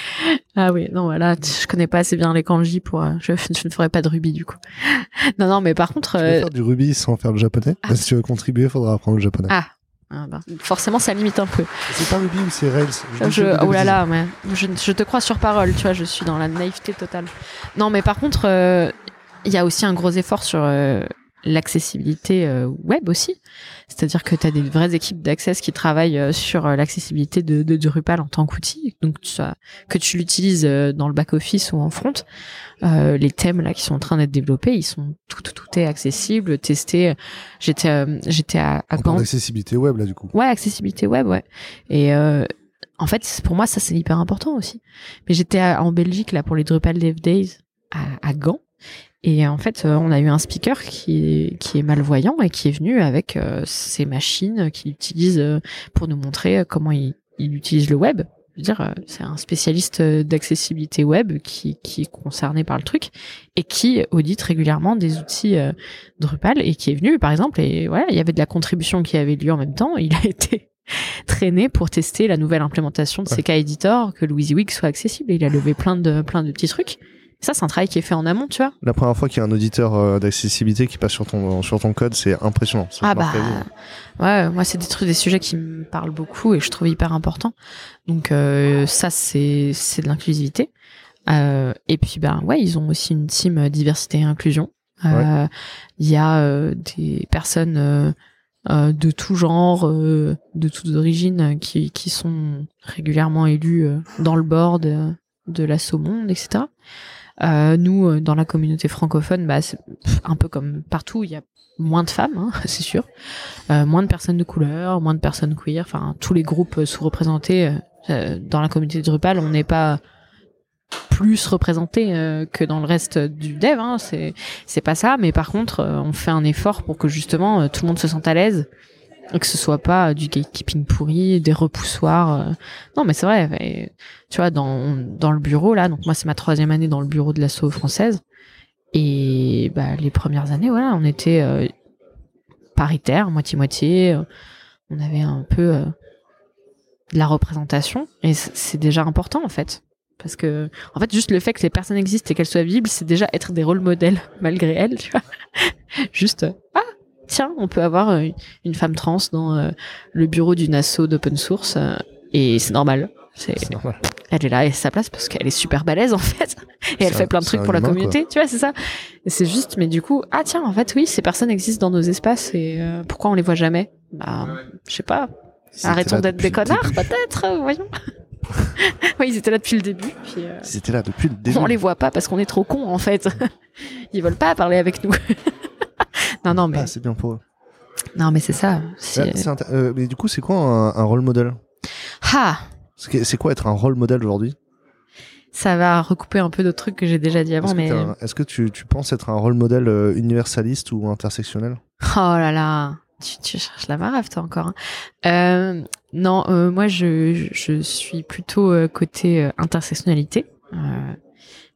Ah oui, non, voilà, t- je connais pas assez bien les kanji pour. euh, je, je ne ferai pas de Ruby du coup. non, non, mais par contre.
Tu veux
euh,
faire du Ruby sans faire le japonais
ah.
Si tu veux contribuer, il faudra apprendre le japonais.
Ah. ah bah, forcément, ça limite un peu.
C'est pas Ruby ou c'est Rails
Je, oh là là, mais je, je te crois sur parole, tu vois, je suis dans la naïveté totale. Non, mais par contre, euh, il y a aussi un gros effort sur euh, l'accessibilité euh, web aussi. C'est-à-dire que tu as des vraies équipes d'Access qui travaillent euh, sur euh, l'accessibilité de, de Drupal en tant qu'outil. Donc, que tu l'utilises dans le back-office ou en front, euh, les thèmes là qui sont en train d'être développés, ils sont tout, tout, tout est accessible, testé. J'étais, euh, j'étais à, à Gand
d'accessibilité web là du coup.
Ouais, accessibilité web, ouais. Et euh, en fait, pour moi, ça c'est hyper important aussi. Mais j'étais en Belgique là pour les Drupal Dev Days à, à Gand. Et en fait, euh, on a eu un speaker qui est, qui est malvoyant et qui est venu avec euh, ses machines qu'il utilise euh, pour nous montrer comment il, il utilise le web. Je veux dire, c'est un spécialiste d'accessibilité web qui, qui est concerné par le truc et qui audite régulièrement des outils Drupal et qui est venu, par exemple, et voilà, il y avait de la contribution qui avait lieu en même temps. Il a été traîné pour tester la nouvelle implémentation de. CK Editor, que WYSIWYG soit accessible. Et il a levé plein de, plein de petits trucs. Ça, c'est un travail qui est fait en amont, tu vois.
La première fois qu'il y a un auditeur euh, d'accessibilité qui passe sur ton, sur ton code, c'est impressionnant. Ça
Ah bah
la
ouais, moi c'est des trucs, des sujets qui me parlent beaucoup et je trouve hyper important. Donc euh, ça c'est c'est de l'inclusivité. Euh, et puis ben ouais, ils ont aussi une team diversité et inclusion. Il y a des personnes euh, de tout genre, euh, de toutes origines, euh, qui qui sont régulièrement élues euh, dans le board de l'assaut monde, etc. Euh, nous, euh, dans la communauté francophone, bah, c'est un peu comme partout, il y a moins de femmes, hein, c'est sûr, euh, moins de personnes de couleur, moins de personnes queer, enfin tous les groupes sous-représentés euh, euh, dans la communauté Drupal, on n'est pas plus représentés euh, que dans le reste du dev, hein, c'est c'est pas ça, mais par contre, euh, on fait un effort pour que justement tout le monde se sente à l'aise et que ce soit pas euh, du gatekeeping pourri, des repoussoirs. euh. Non, mais c'est vrai. et, tu vois, dans dans le bureau là, donc moi c'est ma troisième année dans le bureau de l'assaut française. Et bah, les premières années, voilà, on était euh, paritaire, moitié-moitié. euh, On avait un peu euh, de la représentation. Et c'est déjà important, en fait. Parce que, en fait, juste le fait que les personnes existent et qu'elles soient visibles, c'est déjà être des rôles modèles malgré elles, tu vois. juste, euh, ah, tiens, on peut avoir euh, une femme trans dans euh, le bureau d'une asso d'open source euh, et c'est normal. C'est, elle est là et c'est sa place parce qu'elle est super balèze en fait. Et elle fait
un-
plein de trucs pour la communauté tu vois c'est ça. Et c'est juste mais du coup ah tiens en fait oui ces personnes existent dans nos espaces et euh, pourquoi on les voit jamais? Bah je sais pas. Arrêtons d'être des connards peut-être voyons. Oui ils étaient là depuis le début puis euh,
Ils étaient là depuis le début.
on les voit pas parce qu'on est trop cons en fait. Ils veulent pas parler avec nous non non mais
Ah, c'est bien pour eux.
non mais c'est ça
Ouais,
c'est
c'est intér- euh, mais du coup, c'est quoi un, un rôle modèle?
Ah
C'est quoi être un rôle modèle aujourd'hui?
Ça va recouper un peu d'autres trucs que j'ai déjà dit avant
Est-ce que,
mais
tu, tu penses être un rôle modèle euh, universaliste ou intersectionnel?
Oh là là, tu, tu cherches la marave toi encore. hein. Euh, non, euh, moi je, je suis plutôt côté intersectionnalité. Euh,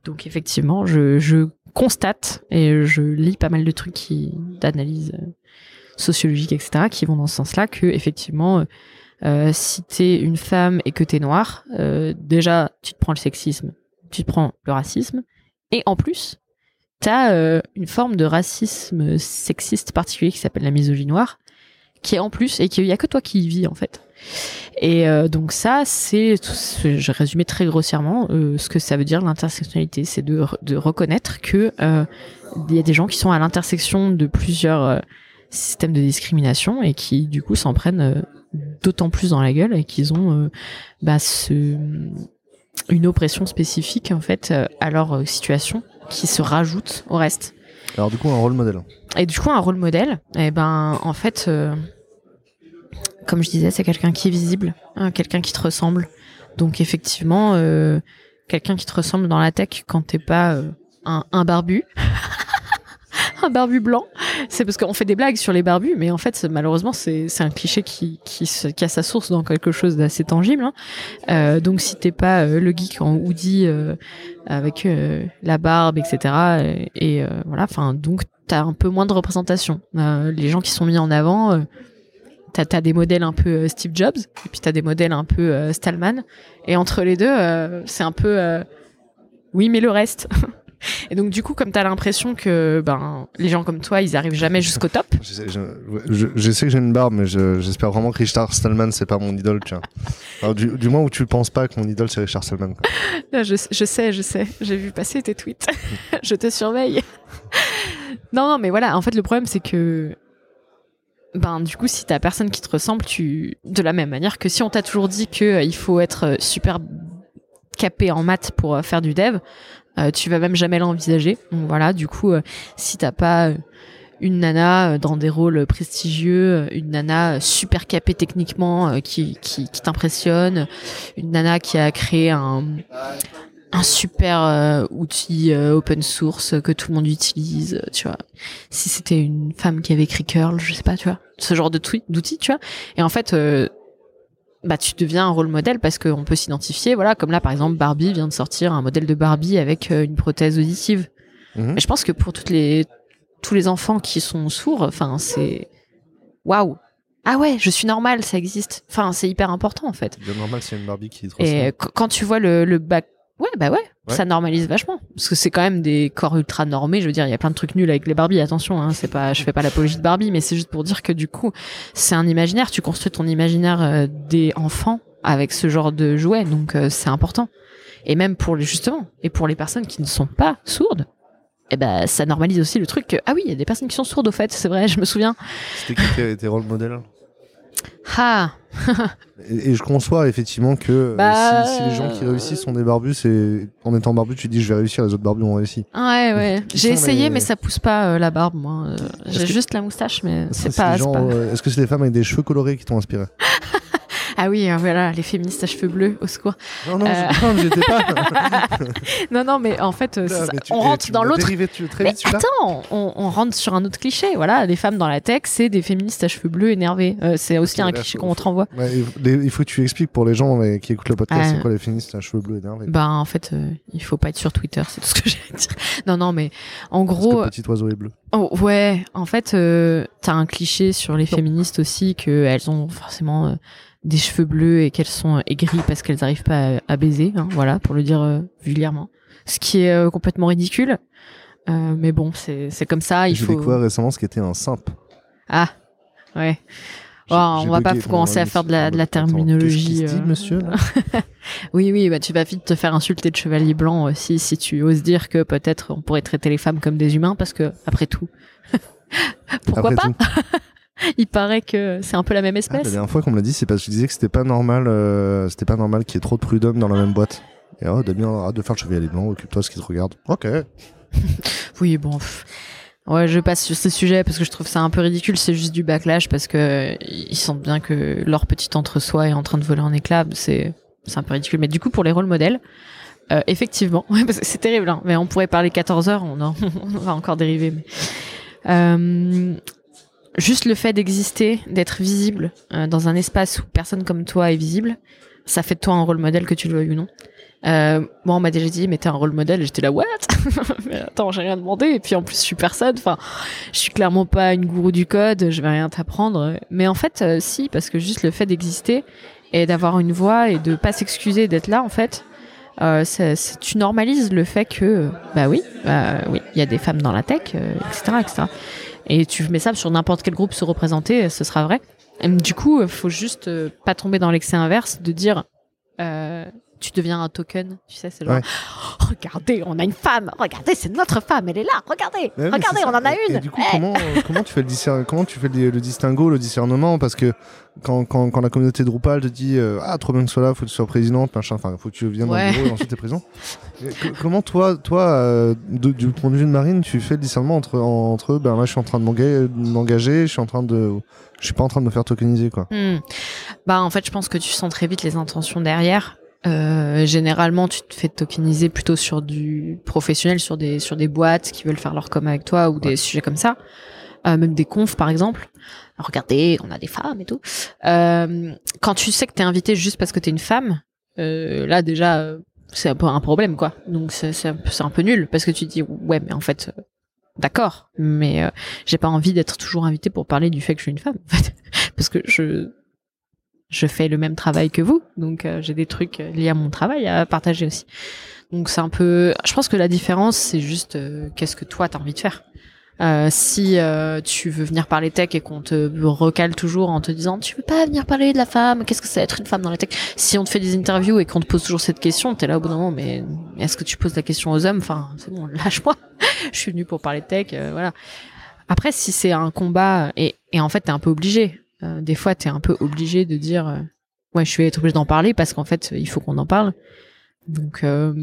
donc effectivement, je, je constate et je lis pas mal de trucs qui d'analyse euh, sociologique, etc., qui vont dans ce sens-là que effectivement, euh, euh, si t'es une femme et que t'es noire, euh, déjà tu te prends le sexisme, tu te prends le racisme, et en plus t'as une forme de racisme sexiste particulier qui s'appelle la misogynie noire, qui est en plus et qu'il y a que toi qui y vis en fait. Et euh, donc ça, c'est, je résumé très grossièrement, euh, ce que ça veut dire l'intersectionnalité, c'est de, re- de reconnaître que euh, il y a des gens qui sont à l'intersection de plusieurs systèmes de discrimination et qui du coup s'en prennent d'autant plus dans la gueule et qu'ils ont bah, ce, une oppression spécifique en fait à leur situation qui se rajoute au reste.
Alors, du coup, un rôle modèle.
Et du coup, un rôle modèle, eh ben, en fait, euh, comme je disais, c'est quelqu'un qui est visible, hein, quelqu'un qui te ressemble. Donc, effectivement, euh, quelqu'un qui te ressemble dans la tech quand t'es pas euh, un, barbu. un barbu blanc. C'est parce qu'on fait des blagues sur les barbus, mais en fait, malheureusement, c'est un cliché qui, a sa source dans quelque chose d'assez tangible. hein. Euh, donc, si t'es pas le geek en hoodie avec la barbe, etc. Et, et, voilà, enfin, donc t'as un peu moins de représentation. Les gens qui sont mis en avant, t'as as des modèles un peu euh, Steve Jobs, et puis t'as des modèles un peu euh, Stallman, et entre les deux, euh, c'est un peu oui, mais le reste. et donc du coup, comme t'as l'impression que ben les gens comme toi, ils arrivent jamais jusqu'au top.
Je sais, je, je- je sais que j'ai une barbe, mais je- j'espère vraiment que Richard Stallman, c'est pas mon idole, tiens. Alors, du, du moins où tu penses pas que mon idole, c'est Richard Stallman. quoi.
Là, je sais, je sais. J'ai vu passer tes tweets. je te surveille. non, non, mais voilà. En fait, le problème, c'est que, ben, du coup, si t'as personne qui te ressemble, tu, de la même manière que si on t'a toujours dit que euh, il faut être euh, super capé en maths pour euh, faire du dev, tu vas même jamais l'envisager. Donc voilà, du coup, si t'as pas une nana dans des rôles prestigieux, une nana super capée techniquement qui, qui, qui t'impressionne, une nana qui a créé un, un super euh, outil euh, open source que tout le monde utilise, euh, tu vois. Si c'était une femme qui avait écrit curl, je sais pas, tu vois, ce genre de tweet, d'outils, tu vois. Et en fait, euh, bah tu deviens un rôle modèle parce qu'on peut s'identifier, voilà, comme là par exemple Barbie vient de sortir un modèle de Barbie avec une prothèse auditive.
Mhm.
Mais je pense que pour toutes les tous les enfants qui sont sourds, enfin c'est waouh. Ah ouais, je suis normale, ça existe. Enfin, c'est hyper important en fait.
C'est bien normal a une Barbie qui te
Et quand tu vois le, le bac, ouais, bah ouais,
Ouais.
ça normalise vachement. Parce que c'est quand même des corps ultra normés. Je veux dire, il y a plein de trucs nuls avec les Barbies. Attention, hein, c'est pas, je fais pas l'apologie de Barbie, mais c'est juste pour dire que du coup, c'est un imaginaire. Tu construis ton imaginaire euh, des enfants avec ce genre de jouets, donc euh, c'est important. Et même pour les justement, et pour les personnes qui ne sont pas sourdes. Eh ben, ça normalise aussi le truc que, ah oui, il y a des personnes qui sont sourdes au fait, c'est vrai, je me souviens.
C'était qui tes, tes rôles modèles
Ah,
et, et je conçois effectivement que euh,
Bah,
si, si les gens qui réussissent sont des barbus, c'est en étant barbu, tu dis je vais réussir, les autres barbus ont réussi.
Ouais, ouais.
Qui
J'ai essayé,
les-
mais ça pousse pas euh, la barbe, moi. Euh, J'ai
que-
juste la moustache, mais c'est pas,
euh, Est-ce que c'est des femmes avec des cheveux colorés qui t'ont inspiré?
Ah oui, euh, voilà, les féministes à cheveux bleus, au secours.
Non, non,
Euh.
je- non, j'étais pas.
Non, non, mais en fait, euh, c'est
Là,
ça.
mais tu-
on rentre
tu
dans l'autre. Mais attends, on, on rentre sur un autre cliché. Voilà, les femmes dans la tech, c'est des féministes à cheveux bleus énervés. Euh, c'est aussi un cliché qu'on te renvoie.
Ouais, il faut- que tu expliques pour les gens qui écoutent le podcast, c'est quoi les féministes à cheveux bleus énervés
Bah, en fait, il faut pas être sur Twitter, c'est tout ce que j'ai à dire. Non, non, mais en
Parce
gros,
le petit oiseau est bleu.
Oh, ouais, en fait, t'as un cliché sur les féministes aussi que elles ont forcément des cheveux bleus et qu'elles sont aigries parce qu'elles n'arrivent pas à, à baiser, hein, voilà, pour le dire euh, vulgairement. Ce qui est euh, complètement ridicule. Euh, mais bon, c'est comme ça. Il
J'ai
faut.
découvert récemment ce qu'était un simp.
Ah, ouais. Oh, on va pas commencer à faire de la, de la terminologie.
dit,
euh,
monsieur
Oui, oui, bah tu vas vite te faire insulter de chevalier blanc aussi si tu oses dire que peut-être on pourrait traiter les femmes comme des humains parce que après tout, pourquoi
Après
pas. Il paraît que c'est un peu la même
Ah,
espèce.
la dernière fois qu'on me l'a dit, c'est parce que je disais que c'était pas normal, euh, c'était pas normal qu'il y ait trop de prud'hommes dans la même boîte. Et oh, Damien, arrête de faire le chevalier blanc, occupe-toi de ce qui te regarde. Ok.
Oui, bon. pff. Ouais, je passe sur ce sujet parce que je trouve ça un peu ridicule. C'est juste du backlash parce que ils sentent bien que leur petit entre-soi est en train de voler en éclats. C'est c'est un peu ridicule. Mais du coup, pour les rôles modèles, euh, effectivement, ouais, parce que c'est terrible. Hein, mais on pourrait parler 14 heures, on, en- on va encore dériver. Mais... Euh, juste le fait d'exister, d'être visible euh, dans un espace où personne comme toi est visible, ça fait de toi un rôle modèle que tu le veuilles ou non. Euh, moi, on m'a déjà dit, mais t'es un rôle modèle. J'étais là, what? Mais attends, j'ai rien demandé. Et puis en plus, je suis personne. Enfin, je suis clairement pas une gourou du code. Je vais rien t'apprendre. Mais en fait, euh, si, parce que juste le fait d'exister et d'avoir une voix et de pas s'excuser d'être là, en fait, euh, tu normalises le fait que, euh, bah oui, bah oui, il y a des femmes dans la tech, euh, etc., etc. Et tu mets ça sur n'importe quel groupe se représenter, euh, ce sera vrai. Et du coup, euh, faut juste euh, pas tomber dans l'excès inverse de dire. Euh, tu deviens un token, tu sais, c'est genre,
Ouais.
Oh, regardez, on a une femme, regardez, c'est notre femme, elle est là, regardez,
Ouais,
regardez, on en a une.
Et, du coup,
Eh.
comment, comment tu fais le comment tu fais le, le distinguo, le discernement? Parce que quand, quand, quand la communauté Drupal te dit euh, ah trop bien que tu sois là, faut que tu sois présidente, machin, enfin faut que tu viennes
Ouais.
dans le bureau et ensuite t'es co- comment toi, toi, euh, de- du point de vue de Marine, tu fais le discernement entre entre ben là je suis en train de m'enga- de m'engager, je suis en train de, je suis pas en train de me faire tokeniser quoi.
Hmm. Bah en fait, je pense que tu sens très vite les intentions derrière. Euh, généralement, tu te fais tokeniser plutôt sur du professionnel, sur des sur des boîtes qui veulent faire leur com avec toi ou des sujets comme ça, Euh, même des confs par exemple. Regardez, on a des femmes et tout. Euh, quand tu sais que t'es invité juste parce que t'es une femme, euh, là déjà c'est un peu un problème quoi. Donc c'est un, un peu nul parce que tu te dis ouais mais en fait euh, d'accord, mais euh, j'ai pas envie d'être toujours invité pour parler du fait que je suis une femme en fait. parce que je je fais le même travail que vous, donc euh, j'ai des trucs euh, liés à mon travail à partager aussi. Donc c'est un peu, je pense que la différence c'est juste qu'est-ce que toi t'as envie de faire. Euh, si euh, tu veux venir parler tech et qu'on te recale toujours en te disant tu veux pas venir parler de la femme, qu'est-ce que c'est être une femme dans la tech? Si on te fait des interviews et qu'on te pose toujours cette question, t'es là au bout d'un moment, mais est-ce que tu poses la question aux hommes? Enfin, c'est bon, lâche-moi. je suis venu pour parler tech, euh, voilà. Après, si c'est un combat et, et en fait t'es un peu obligé. Euh, des fois, t'es un peu obligé de dire euh, ouais, je vais être obligé d'en parler parce qu'en fait, il faut qu'on en parle. Donc, euh,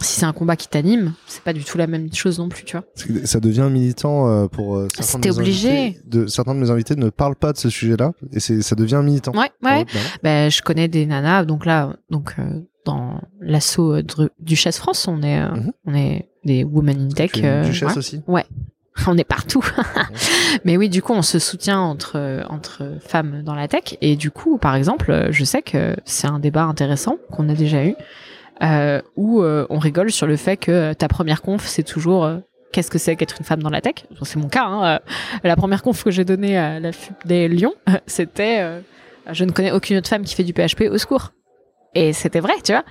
si c'est un combat qui t'anime, c'est pas du tout la même chose non plus, tu vois.
Ça devient militant euh, pour euh, certains, de
C'était
mes
obligé.
invités- de certains de mes invités ne parlent pas de ce sujet-là et ça devient militant.
Ouais, ouais.
Bah,
Ben, je connais des nanas, donc là, donc euh, dans l'assaut Dru- Duchesse France, on est, euh,
Mhm.
on est des women in tech.
une
euh,
duchesse
ouais.
aussi?
on est partout. Mais oui, du coup, on se soutient entre entre femmes dans la tech. Et du coup, par exemple, je sais que c'est un débat intéressant qu'on a déjà eu, euh, où euh, on rigole sur le fait que euh, ta première conf, c'est toujours euh, qu'est-ce que c'est qu'être une femme dans la tech? C'est mon cas. Hein, euh, la première conf que j'ai donnée à la FUP des Lyon, c'était je ne connais aucune autre femme qui fait du PHP au secours. Et c'était vrai, tu vois.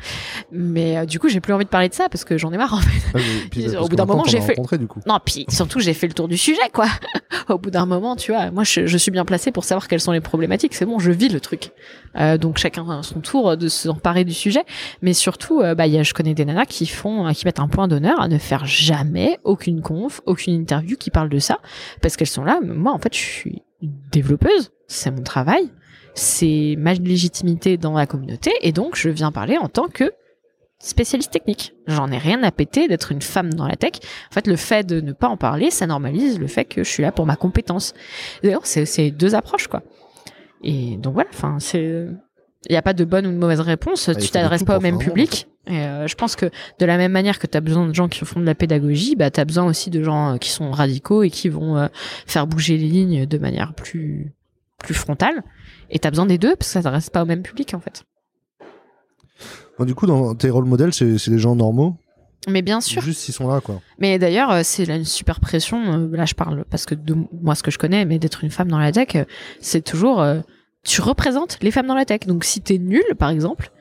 Mais euh, du coup, j'ai plus envie de parler de ça parce que j'en ai marre. En fait.
Ah, mais- puis,
Au bout d'un moment, j'ai fait-
rencontré, du coup.
Non, puis surtout, j'ai fait le tour du sujet, quoi. Au bout d'un moment, tu vois, moi, je, je suis bien placée pour savoir quelles sont les problématiques. C'est bon, je vis le truc. Euh, donc, chacun a son tour de s'emparer du sujet. Mais surtout, euh, bah, y a, je connais des nanas qui font, qui mettent un point d'honneur à ne faire jamais aucune conf, aucune interview qui parle de ça, parce qu'elles sont là. Moi, en fait, je suis développeuse. C'est mon travail. C'est ma légitimité dans la communauté. Et donc, je viens parler en tant que spécialiste technique. J'en ai rien à péter d'être une femme dans la tech. En fait, le fait de ne pas en parler, ça normalise le fait que je suis là pour ma compétence. D'ailleurs, c'est deux approches, quoi. Et donc voilà, enfin, c'est. Il n'y a pas de bonne ou de mauvaise réponse.
faut
tu t'adresses pas au même public. Et euh, je pense que de la même manière que tu as besoin de gens qui font de la pédagogie, bah, tu as besoin aussi de gens euh, qui sont radicaux et qui vont euh, faire bouger les lignes de manière plus, plus frontale. Et tu as besoin des deux parce que ça s'adresse pas au même public, en fait.
Bon, du coup, dans tes rôles modèles, c'est des gens normaux.
Mais bien sûr.
Juste, ils sont là, quoi.
Mais d'ailleurs, euh, c'est une super pression. euh, Là, je parle parce que de moi, ce que je connais, mais d'être une femme dans la tech, euh, c'est toujours. tu représentes les femmes dans la tech. Donc si t'es nul, par exemple,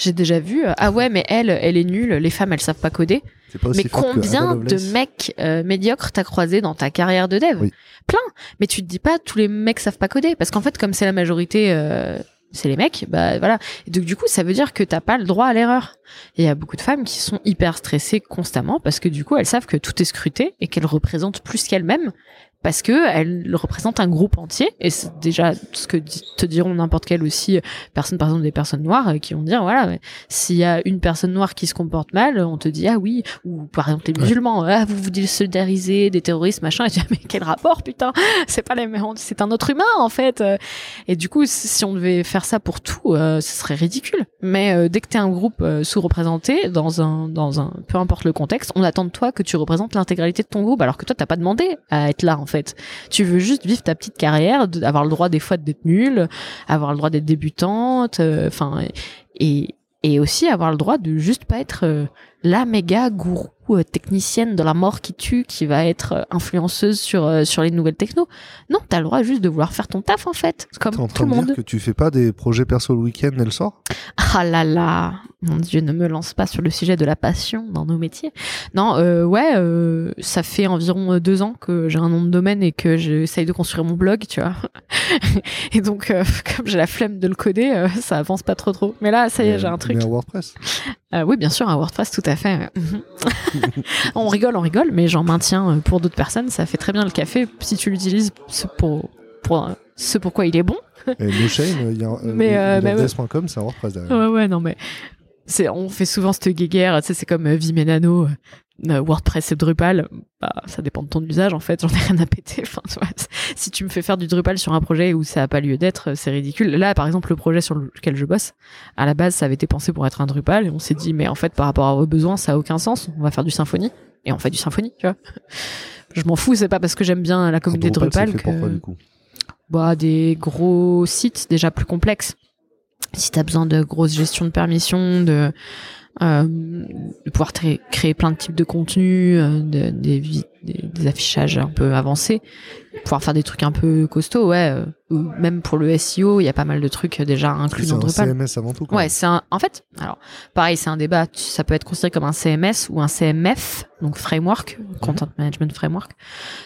j'ai déjà vu, euh, ah ouais, mais elle, elle est nulle, les femmes, elles savent pas coder.
C'est pas aussi
Mais combien de mecs euh, médiocres t'as croisé dans ta carrière de dev
Oui.
Plein. Mais tu te dis pas tous les mecs savent pas coder parce qu'en fait comme c'est la majorité euh, c'est les mecs, bah voilà. Et donc du coup, ça veut dire que t'as pas le droit à l'erreur. Et il y a beaucoup de femmes qui sont hyper stressées constamment parce que du coup, elles savent que tout est scruté et qu'elles représentent plus qu'elles-mêmes parce que elles représentent un groupe entier. Et c'est déjà ce que te diront n'importe quelle aussi personne, par exemple des personnes noires, euh, qui vont dire voilà, s'il y a une personne noire qui se comporte mal, on te dit ah oui, ou par exemple les
Ouais.
musulmans, ah vous vous solidarisez des terroristes machin. Et tu dis mais quel rapport putain, c'est pas les mêmes, c'est un autre humain en fait. Et du coup, si on devait faire ça pour tout, euh, ce serait ridicule. Mais euh, dès que t'es un groupe euh, sous-représenté dans un, dans un, peu importe le contexte, on attend de toi que tu représentes l'intégralité de ton groupe, alors que toi t'as pas demandé à être là en fait. Tu veux juste vivre ta petite carrière, avoir le droit des fois d'être nul, avoir le droit d'être débutante, euh, enfin et et aussi avoir le droit de juste pas être euh, la méga gourou euh, technicienne de la mort qui tue, qui va être euh, influenceuse sur euh, sur les nouvelles techno. Non, t'as le droit juste de vouloir faire ton taf en fait, comme
en
tout
train
le
de
monde.
dire que tu fais pas des projets perso le week-end et le soir
Ah là là, mon Dieu, ne me lance pas sur le sujet de la passion dans nos métiers. Non, euh, ouais, euh, ça fait environ deux ans que j'ai un nom de domaine et que j'essaye de construire mon blog, tu vois. et donc, euh, comme j'ai la flemme de le coder, ça avance pas trop trop. Mais là, ça y est, j'ai un truc.
Mais un WordPress.
Oui, bien sûr, un WordPress, tout à fait. on rigole, on rigole, mais j'en maintiens euh, pour d'autres personnes. Ça fait très bien le café si tu l'utilises ce pour, pour euh, ce pourquoi il est bon.
Et No Shame, il y a un-
Mais, euh, mais ouais.
Lovelace.com, c'est un WordPress derrière.
Ouais, ouais, non, mais c'est, on fait souvent cette guéguerre, tu sais, c'est comme euh, Vim et Nano, euh, euh, WordPress et Drupal. Bah, ça dépend de ton usage, en fait, j'en ai rien à péter. Enfin, tu vois, c- si tu me fais faire du Drupal sur un projet où ça a pas lieu d'être, c'est ridicule. Là, par exemple, le projet sur lequel je bosse, à la base, ça avait été pensé pour être un Drupal, et on s'est dit, mais en fait, par rapport à vos besoins, ça a aucun sens, on va faire du Symfony. Et on fait du Symfony, tu vois. Je m'en fous, c'est pas parce que j'aime bien la communauté
Drupal,
Drupal que
pourquoi, du coup?
Bah, des gros sites déjà plus complexes. Si tu besoin de grosses gestions de permissions, de, euh, de pouvoir créer plein de types de contenus, euh, de- des, des, des affichages un peu avancés, pouvoir faire des trucs un peu costauds, ouais. euh, même pour le SEO, il y a pas mal de trucs déjà inclus
C'est
dans
un
Drupal.
CMS avant tout. quoi.
Ouais, c'est un. En fait, alors pareil, c'est un débat. Ça peut être considéré comme un CMS ou un CMF, donc framework, Content Management Framework.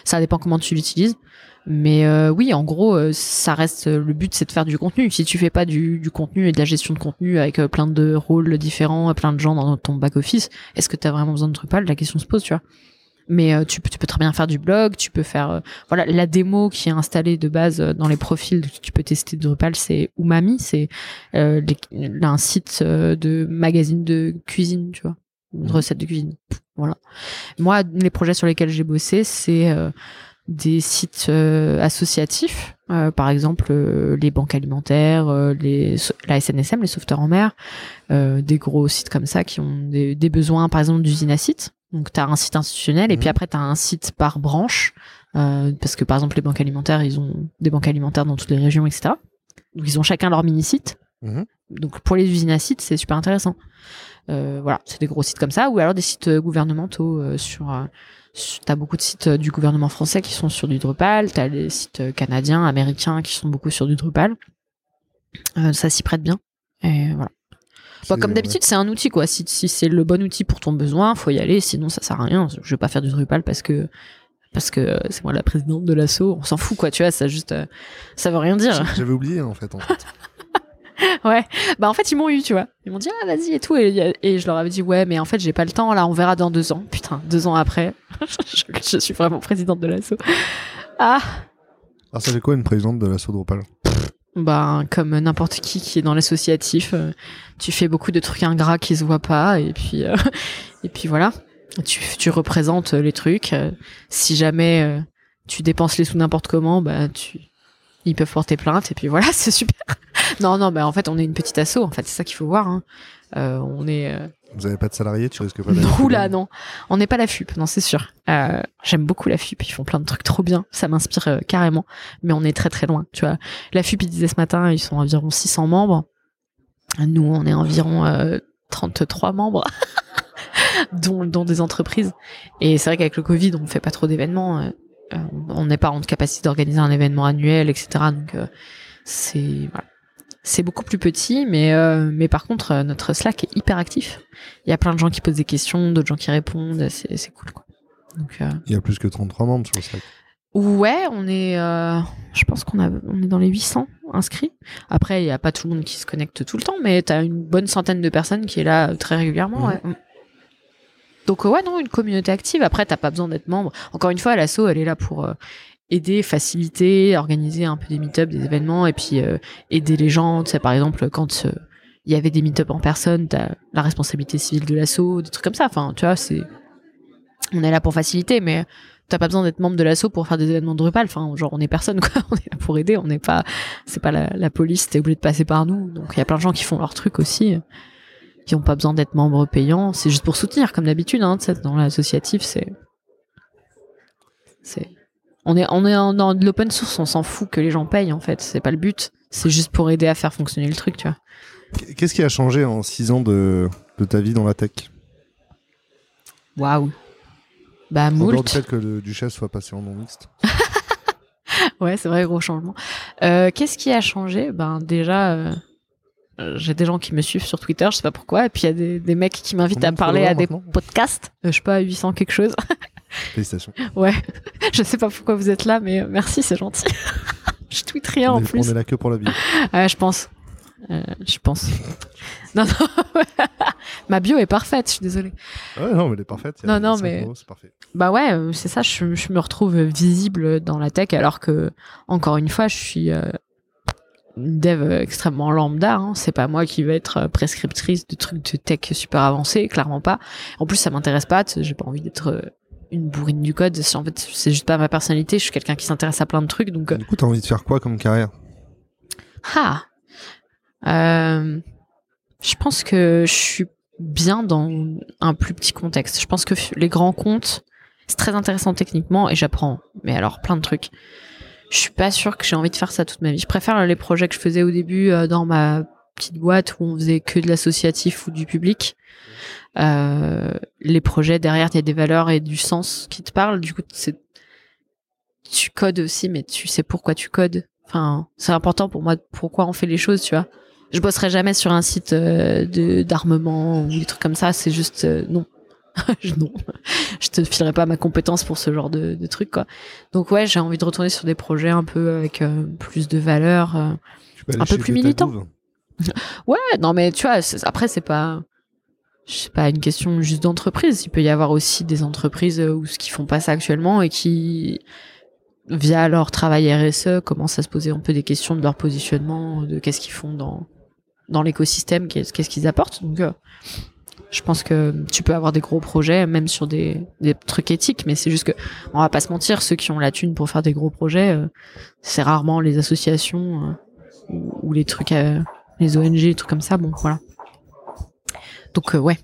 Ça dépend comment tu l'utilises. Mais euh, oui, en gros, euh, ça reste le but, c'est de faire du contenu. Si tu fais pas du, du contenu et de la gestion de contenu avec euh, plein de rôles différents, plein de gens dans ton back office, est-ce que tu as vraiment besoin de Drupal? La question se pose, tu vois. Mais euh, tu, peux- tu peux très bien faire du blog, tu peux faire euh, voilà la démo qui est installée de base euh, dans les profils que tu peux tester Drupal, c'est Umami, c'est euh, un site de magazine de cuisine, tu vois, de
Mhm.
recettes de cuisine. Voilà. Moi, les projets sur lesquels j'ai bossé, c'est euh, des sites associatifs, euh, par exemple les banques alimentaires, euh, les, la SNSM, les sauveteurs en mer, euh, des gros sites comme ça qui ont des, des besoins, par exemple, d'usine à site. Donc, tu as un site institutionnel et
Mhm.
puis après, tu as un site par branche, euh, parce que par exemple, les banques alimentaires, ils ont des banques alimentaires dans toutes les régions, etc. Donc, ils ont chacun leur mini-site.
Mhm.
Donc, pour les usines à sites, c'est super intéressant. Euh, voilà, c'est des gros sites comme ça, ou alors des sites euh, gouvernementaux euh, sur. sur- T'as beaucoup de sites du gouvernement français qui sont sur du Drupal, t'as les sites canadiens, américains qui sont beaucoup sur du Drupal. Ça s'y prête bien. Et voilà. Bah, comme d'habitude, c'est un outil quoi. Si, si c'est le bon outil pour ton besoin, faut y aller. Sinon, ça sert à rien. Je vais pas faire du Drupal parce que parce que euh, c'est moi la présidente de l'asso. On s'en fout quoi. Tu vois, ça juste, euh, ça veut rien dire.
J'avais oublié en fait. En fait.
Ouais. Bah en fait ils m'ont eu, tu vois. Ils m'ont dit ah vas-y et tout et, et je leur avais dit ouais mais en fait j'ai pas le temps là on verra dans deux ans. Putain deux ans après je, je suis vraiment présidente de l'asso. Ah
Alors ça fait quoi une présidente de l'assaut Drupal?
Bah comme n'importe qui qui est dans l'associatif, euh, tu fais beaucoup de trucs ingrats qui se voient pas et puis euh, et puis voilà. Tu, tu représentes les trucs. euh, si jamais euh, tu dépenses les sous n'importe comment, bah tu ils peuvent porter plainte et puis voilà c'est super. non non bah en fait on est une petite asso en fait c'est ça qu'il faut voir. Hein. Euh, on est euh,
Vous avez pas de salariés, tu risques pas.
Ouh là, non. On n'est pas la FUP, non, c'est sûr. Euh, J'aime beaucoup la FUP, ils font plein de trucs trop bien. Ça m'inspire euh, carrément. Mais on est très très loin, tu vois. La FUP, ils disaient ce matin, ils sont environ 600 membres. Nous, on est environ euh, 33 membres, dont, dont des entreprises. Et c'est vrai qu'avec le Covid, on fait pas trop d'événements. euh, euh, on n'est pas en capacité d'organiser un événement annuel, etc. Donc, euh, c'est voilà. C'est beaucoup plus petit, mais, euh, mais par contre, euh, notre Slack est hyper actif. Il y a plein de gens qui posent des questions, d'autres gens qui répondent, c'est c'est cool. Quoi. Donc, euh,
Il y a plus que 33 membres sur le Slack.
Ouais, on est, euh, je pense qu'on a, on est dans les 800 inscrits. Après, il n'y a pas tout le monde qui se connecte tout le temps, mais t'as une bonne centaine de personnes qui est là très régulièrement. Ouais. Donc ouais, non, une communauté active. Après, t'as pas besoin d'être membre. Encore une fois, l'asso, elle est là pour euh, aider, faciliter, organiser un peu des meet-ups, des événements, et puis euh, aider les gens. Tu sais, par exemple, quand euh, il y avait des meet-ups en personne, t'as la responsabilité civile de l'asso, des trucs comme ça. Enfin, tu vois, c'est, on est là pour faciliter, mais t'as pas besoin d'être membre de l'asso pour faire des événements Drupal. Enfin, genre, on est personne, quoi. On est là pour aider. On n'est pas, c'est pas la, la police. T'es obligé de passer par nous. Donc, il y a plein de gens qui font leur truc aussi, qui ont pas besoin d'être membre payant. C'est juste pour soutenir, comme d'habitude, hein. Dans l'associatif, c'est, c'est, on est, on est en- dans de l'open source. On s'en fout que les gens payent, en fait. C'est pas le but. C'est juste pour aider à faire fonctionner le truc, tu vois.
Qu'est-ce qui a changé en 6 ans de, de ta vie dans la tech?
Waouh. Bah, moult.
fait que le duchesse soit passé en non mixte.
Ouais, c'est vrai, gros changement. Euh, Qu'est-ce qui a changé? Ben déjà, euh, j'ai des gens qui me suivent sur Twitter, je sais pas pourquoi, et puis il y a des, des mecs qui m'invitent à parler à des podcasts. Euh, je sais pas, 800 quelque chose.
Félicitations.
ouais, je sais pas pourquoi vous êtes là, mais euh, merci, c'est gentil. je tweete rien
on,
en
est,
plus.
on est là que pour la vie.
Ouais, je pense. Euh, je pense. non, non. Ma bio est parfaite, je suis désolée.
Ouais, non, mais elle est parfaite.
Non, non, mais-
C'est parfait.
Bah ouais, euh, c'est ça, je, je me retrouve visible dans la tech alors que, encore une fois, je suis euh, une dev euh, extrêmement lambda. Hein. C'est pas moi qui vais être euh, prescriptrice de trucs de tech super avancés, clairement pas. En plus, ça m'intéresse pas, j'ai pas envie d'être euh, une bourrine du code. C'est- En fait, c'est juste pas ma personnalité, je suis quelqu'un qui s'intéresse à plein de trucs, donc... euh,
Du coup, t'as envie de faire quoi comme carrière?
Ah Euh, Je pense que je suis bien dans un plus petit contexte. Je pense que les grands comptes, c'est très intéressant techniquement et j'apprends, mais alors plein de trucs. Je suis pas sûre que j'ai envie de faire ça toute ma vie. Je préfère les projets que je faisais au début euh, dans ma petite boîte où on faisait que de l'associatif ou du public. Euh, les projets derrière, il y a des valeurs et du sens qui te parlent. Du coup, c'est tu codes aussi, mais tu sais pourquoi tu codes. Enfin, c'est important pour moi pourquoi on fait les choses, tu vois. Je bosserai jamais sur un site euh, de d'armement ou des trucs comme ça. C'est juste euh, non, Je- non. Je te filerai pas ma compétence pour ce genre de, de trucs, quoi. Donc ouais, j'ai envie de retourner sur des projets un peu avec plus de valeur. Un peu plus militant. Ouais, non mais tu vois, après c'est pas, c'est pas une question juste d'entreprise. Il peut y avoir aussi des entreprises euh, où ce qui font pas ça actuellement et qui, via leur travail RSE, commencent à se poser un peu des questions de leur positionnement, de qu'est-ce qu'ils font dans dans l'écosystème, qu'est-ce qu'ils apportent. Donc, euh, je pense que tu peux avoir des gros projets, même sur des, des trucs éthiques, mais c'est juste que on va pas se mentir, ceux qui ont la thune pour faire des gros projets, euh, c'est rarement les associations ou, les trucs, les ONG, les trucs comme ça. Bon, voilà. Donc euh, ouais,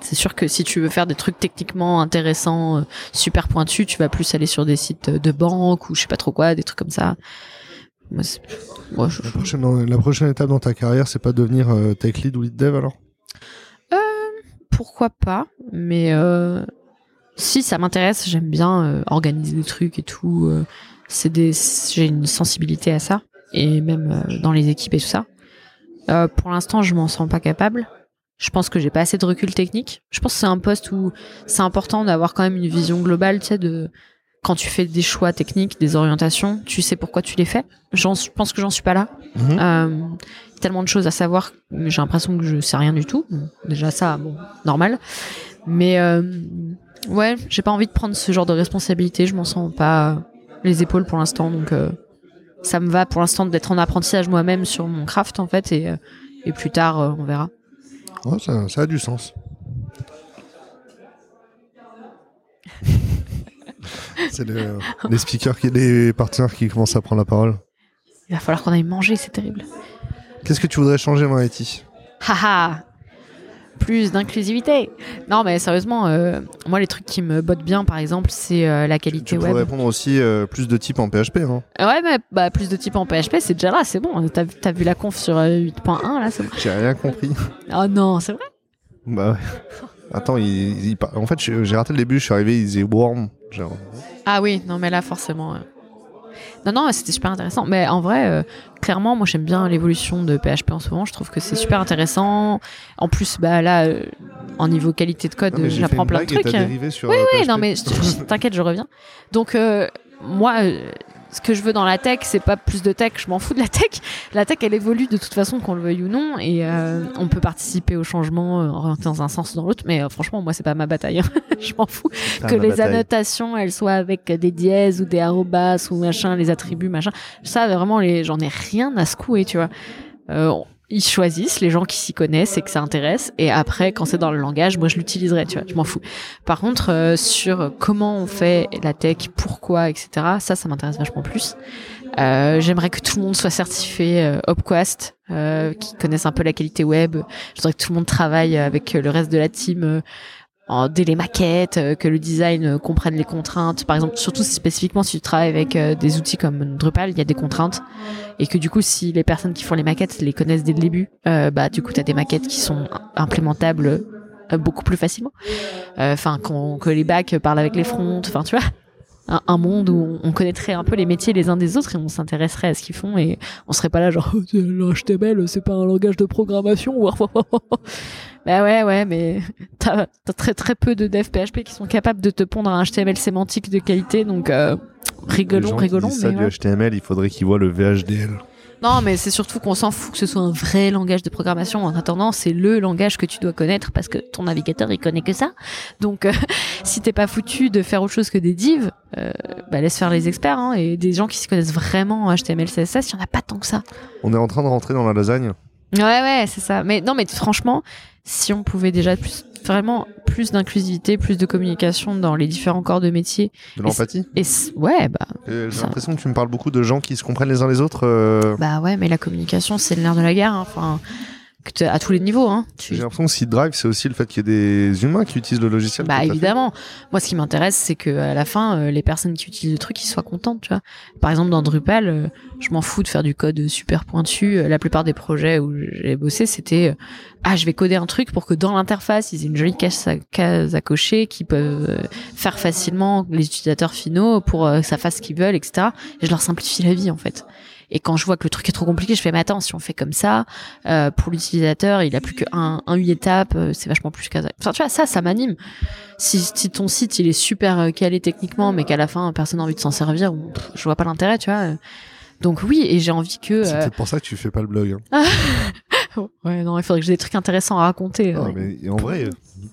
c'est sûr que si tu veux faire des trucs techniquement intéressants, euh, super pointus, tu vas plus aller sur des sites de banque ou je sais pas trop quoi, des trucs comme ça. Moi, c'est- moi, je-
La prochaine, la prochaine étape dans ta carrière, c'est pas devenir euh, tech lead ou lead dev alors?
Pourquoi pas, mais euh, si ça m'intéresse, j'aime bien euh, organiser des trucs et tout. euh, c'est des, j'ai une sensibilité à ça et même euh, dans les équipes et tout ça. Euh, pour l'instant, je m'en sens pas capable. Je pense que j'ai pas assez de recul technique. Je pense que c'est un poste où c'est important d'avoir quand même une vision globale, tu sais, de quand tu fais des choix techniques, des orientations, tu sais pourquoi tu les fais. Je pense que j'en suis pas là. Euh, tellement de choses à savoir, mais j'ai l'impression que je sais rien du tout. Bon, déjà ça, bon, normal. Mais euh, ouais, j'ai pas envie de prendre ce genre de responsabilité. Je m'en sens pas les épaules pour l'instant, donc euh, ça me va pour l'instant d'être en apprentissage moi-même sur mon craft en fait, et, euh, et plus tard euh, on verra.
Ouais, ça, ça a du sens. c'est le- les speakers, qui, les partenaires qui commencent à prendre la parole.
Il va falloir qu'on aille manger, c'est terrible.
Qu'est-ce que tu voudrais changer dans IT
Haha plus d'inclusivité. Non, mais sérieusement, euh, moi, les trucs qui me bottent bien, par exemple, c'est euh, la qualité
Tu
web.
répondre aussi euh, plus de types en PHP. Hein.
Ouais, mais bah, plus de types en PHP, c'est déjà là, c'est bon. T'as t'as vu la conf sur euh, 8.1, là, c'est bon.
J'ai rien compris.
Oh non, c'est vrai?
Bah ouais. Attends, il, en fait, j'ai j'ai raté le début, je suis arrivé, il disait worm. Genre,
Ah oui, non, mais là, forcément. Non, non, c'était super intéressant. Mais en vrai, euh, clairement, moi j'aime bien l'évolution de PHP en ce moment. Je trouve que c'est super intéressant. En plus, bah là, euh, en niveau qualité de code, j'apprends plein de trucs. Oui,
euh,
oui,
PHP.
non, mais t'inquiète, je reviens. Donc, moi, ce que je veux dans la tech, c'est pas plus de tech, je m'en fous de la tech. La tech, elle évolue de toute façon, qu'on le veuille ou non, et euh, on peut participer au changement euh, dans un sens ou dans l'autre, mais euh, franchement, moi, c'est pas ma bataille. hein. je m'en fous que les
bataille.
annotations, elles soient avec des dièses ou des arrobas ou machin, les attributs, machin. Ça, vraiment, les... j'en ai rien à secouer, tu vois. Euh, ils choisissent les gens qui s'y connaissent et que ça intéresse. Et après, quand c'est dans le langage, moi, je l'utiliserai, tu vois. Je m'en fous. Par contre, euh, sur comment on fait la tech, pourquoi, etc., ça, ça m'intéresse vachement plus. Euh, J'aimerais que tout le monde soit certifié euh, Opquast, euh, qui connaissent un peu la qualité web. Je que tout le monde travaille avec le reste de la team dès les maquettes, euh, que le design euh, comprenne les contraintes. Par exemple, surtout spécifiquement si tu travailles avec euh, des outils comme Drupal, il y a des contraintes. Et que du coup, si les personnes qui font les maquettes les connaissent dès le début, euh, bah du coup, tu as des maquettes qui sont implémentables euh, beaucoup plus facilement. Euh, Enfin, qu'on- que les bacs parlent avec les fronts, enfin, tu vois un, un monde où on connaîtrait un peu les métiers les uns des autres et on s'intéresserait à ce qu'ils font et on serait pas là genre l'HTML c'est pas un langage de programmation bah ouais ouais mais t'as as très très peu de devs PHP qui sont capables de te pondre un HTML sémantique de qualité donc euh,
Les
rigolons
qui
rigolons
disent ça
mais
du. HTML, il faudrait qu'ils voient le VHDL.
non mais c'est surtout qu'on s'en fout que ce soit un vrai langage de programmation en attendant c'est le langage que tu dois connaître parce que ton navigateur il connaît que ça donc euh, si t'es pas foutu de faire autre chose que des divs euh, bah laisse faire les experts hein, et des gens qui s'y connaissent vraiment en HTML CSS il y en a pas tant que ça
On est en train de rentrer dans la lasagne.
Ouais, ouais, c'est ça. Mais non, mais franchement, si on pouvait déjà plus, vraiment plus d'inclusivité, plus de communication dans les différents corps de métier.
De l'empathie.
Et ouais, bah,
J'ai l'impression que tu me parles beaucoup de gens qui se comprennent les uns les autres. euh,
bah ouais, mais la communication, c'est le nerf de la guerre. hein. Enfin, à tous les niveaux. Hein. Tu-
J'ai l'impression que si Drive, c'est aussi le fait qu'il y ait des humains qui utilisent le logiciel.
Bah évidemment. Moi, ce qui m'intéresse, c'est que à la fin, euh, les personnes qui utilisent le truc, ils soient contentes, tu vois. Par exemple, dans Drupal, euh, je m'en fous de faire du code super pointu. Euh, La plupart des projets où j'ai bossé, c'était ah, je vais coder un truc pour que dans l'interface, ils aient une jolie case à, case à cocher qui peuvent faire facilement les utilisateurs finaux pour que ça fasse ce qu'ils veulent, etc. Et je leur simplifie la vie, en fait. Et quand je vois que le truc est trop compliqué, je fais mais attends, si on fait comme ça, euh, pour l'utilisateur, il a plus qu'un un huit étapes, euh, c'est vachement plus qu'un. Enfin, tu vois, ça, ça m'anime. Si, si ton site il est super euh, calé techniquement, mais qu'à la fin personne n'a envie de s'en servir, pff, je vois pas l'intérêt, tu vois. Donc oui, et j'ai envie que.
C'est
euh,
peut-être pour ça que tu fais pas le blog. hein.
Ouais, non, il faudrait que j'ai des trucs intéressants à raconter.
Non,
ouais.
mais en vrai,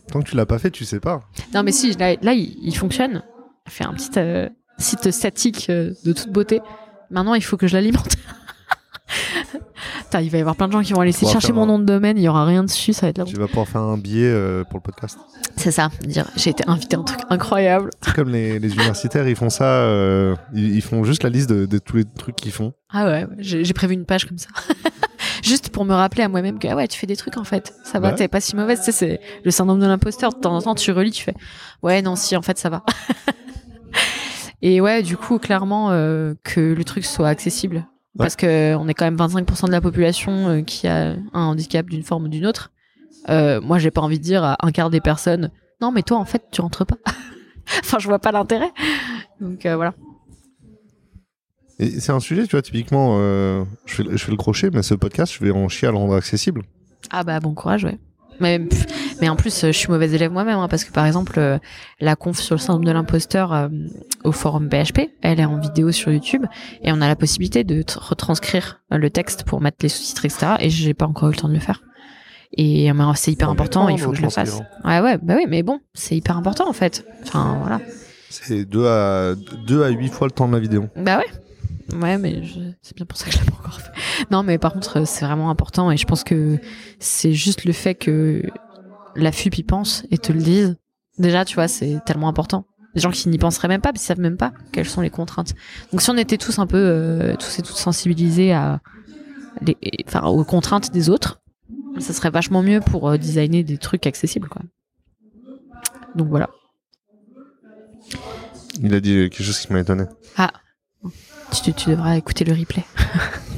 tant que tu l'as pas fait, tu sais pas.
Non, mais si, là, là, il, il fonctionne. Fait un petit euh, site statique euh, de toute beauté. Maintenant, il faut que je l'alimente. Il va y avoir plein de gens qui vont aller essayer de
pourras
chercher mon
un-
nom de domaine, il y aura rien dessus, ça va être là.
Tu vas pouvoir faire un billet euh, pour le podcast.
C'est ça, dire j'ai été invité à un truc incroyable.
C'est comme les, les universitaires, ils font ça, euh, ils, ils font juste la liste de, de tous les trucs qu'ils font.
Ah ouais, j'ai j'ai prévu une page comme ça. Juste pour me rappeler à moi-même que ah ouais, tu fais des trucs en fait. Ça va,
Ouais.
t'es pas si mauvaise. Tu sais, c'est le syndrome de l'imposteur. De temps en temps, tu relis, tu fais ouais, non, si, en fait, ça va. Et ouais, du coup, clairement, euh, que le truc soit accessible. Parce que on est quand même 25% de la population euh, qui a un handicap d'une forme ou d'une autre. Euh, moi, j'ai pas envie de dire à un quart des personnes non, mais toi, en fait, tu rentres pas. enfin, je vois pas l'intérêt. Donc euh, voilà.
C'est un sujet, tu vois, typiquement, je, fais, le- je fais le crochet, mais ce podcast, je vais en chier à le rendre accessible.
Ah bah bon courage, ouais. Mais, pff, mais en plus, euh, je suis mauvaise élève moi-même, hein, parce que par exemple, euh, la conf sur le syndrome de l'imposteur euh, au forum PHP, elle est en vidéo sur YouTube, et on a la possibilité de retranscrire le texte pour mettre les sous-titres, etc. Et j'ai pas encore eu le temps de le faire. Et c'est hyper important, il faut que je le fasse. Ouais, ouais, bah oui, mais bon, c'est hyper important en fait. Enfin, voilà.
C'est 2 à, 2 à 8 fois le temps de la vidéo.
Bah ouais. Ouais, mais je- c'est bien pour ça que je l'ai pas encore fait. Non, mais par contre, c'est vraiment important et je pense que c'est juste le fait que la FUP y pense et te le dise. Déjà, tu vois, c'est tellement important. Des gens qui n'y penseraient même pas, parce qu'ils savent même pas quelles sont les contraintes. Donc, si on était tous un peu, euh, tous et toutes sensibilisés à les, enfin, aux contraintes des autres, ça serait vachement mieux pour euh, designer des trucs accessibles, quoi. Donc voilà.
Il a dit quelque chose qui m'a étonné.
Tu, tu devras écouter le replay.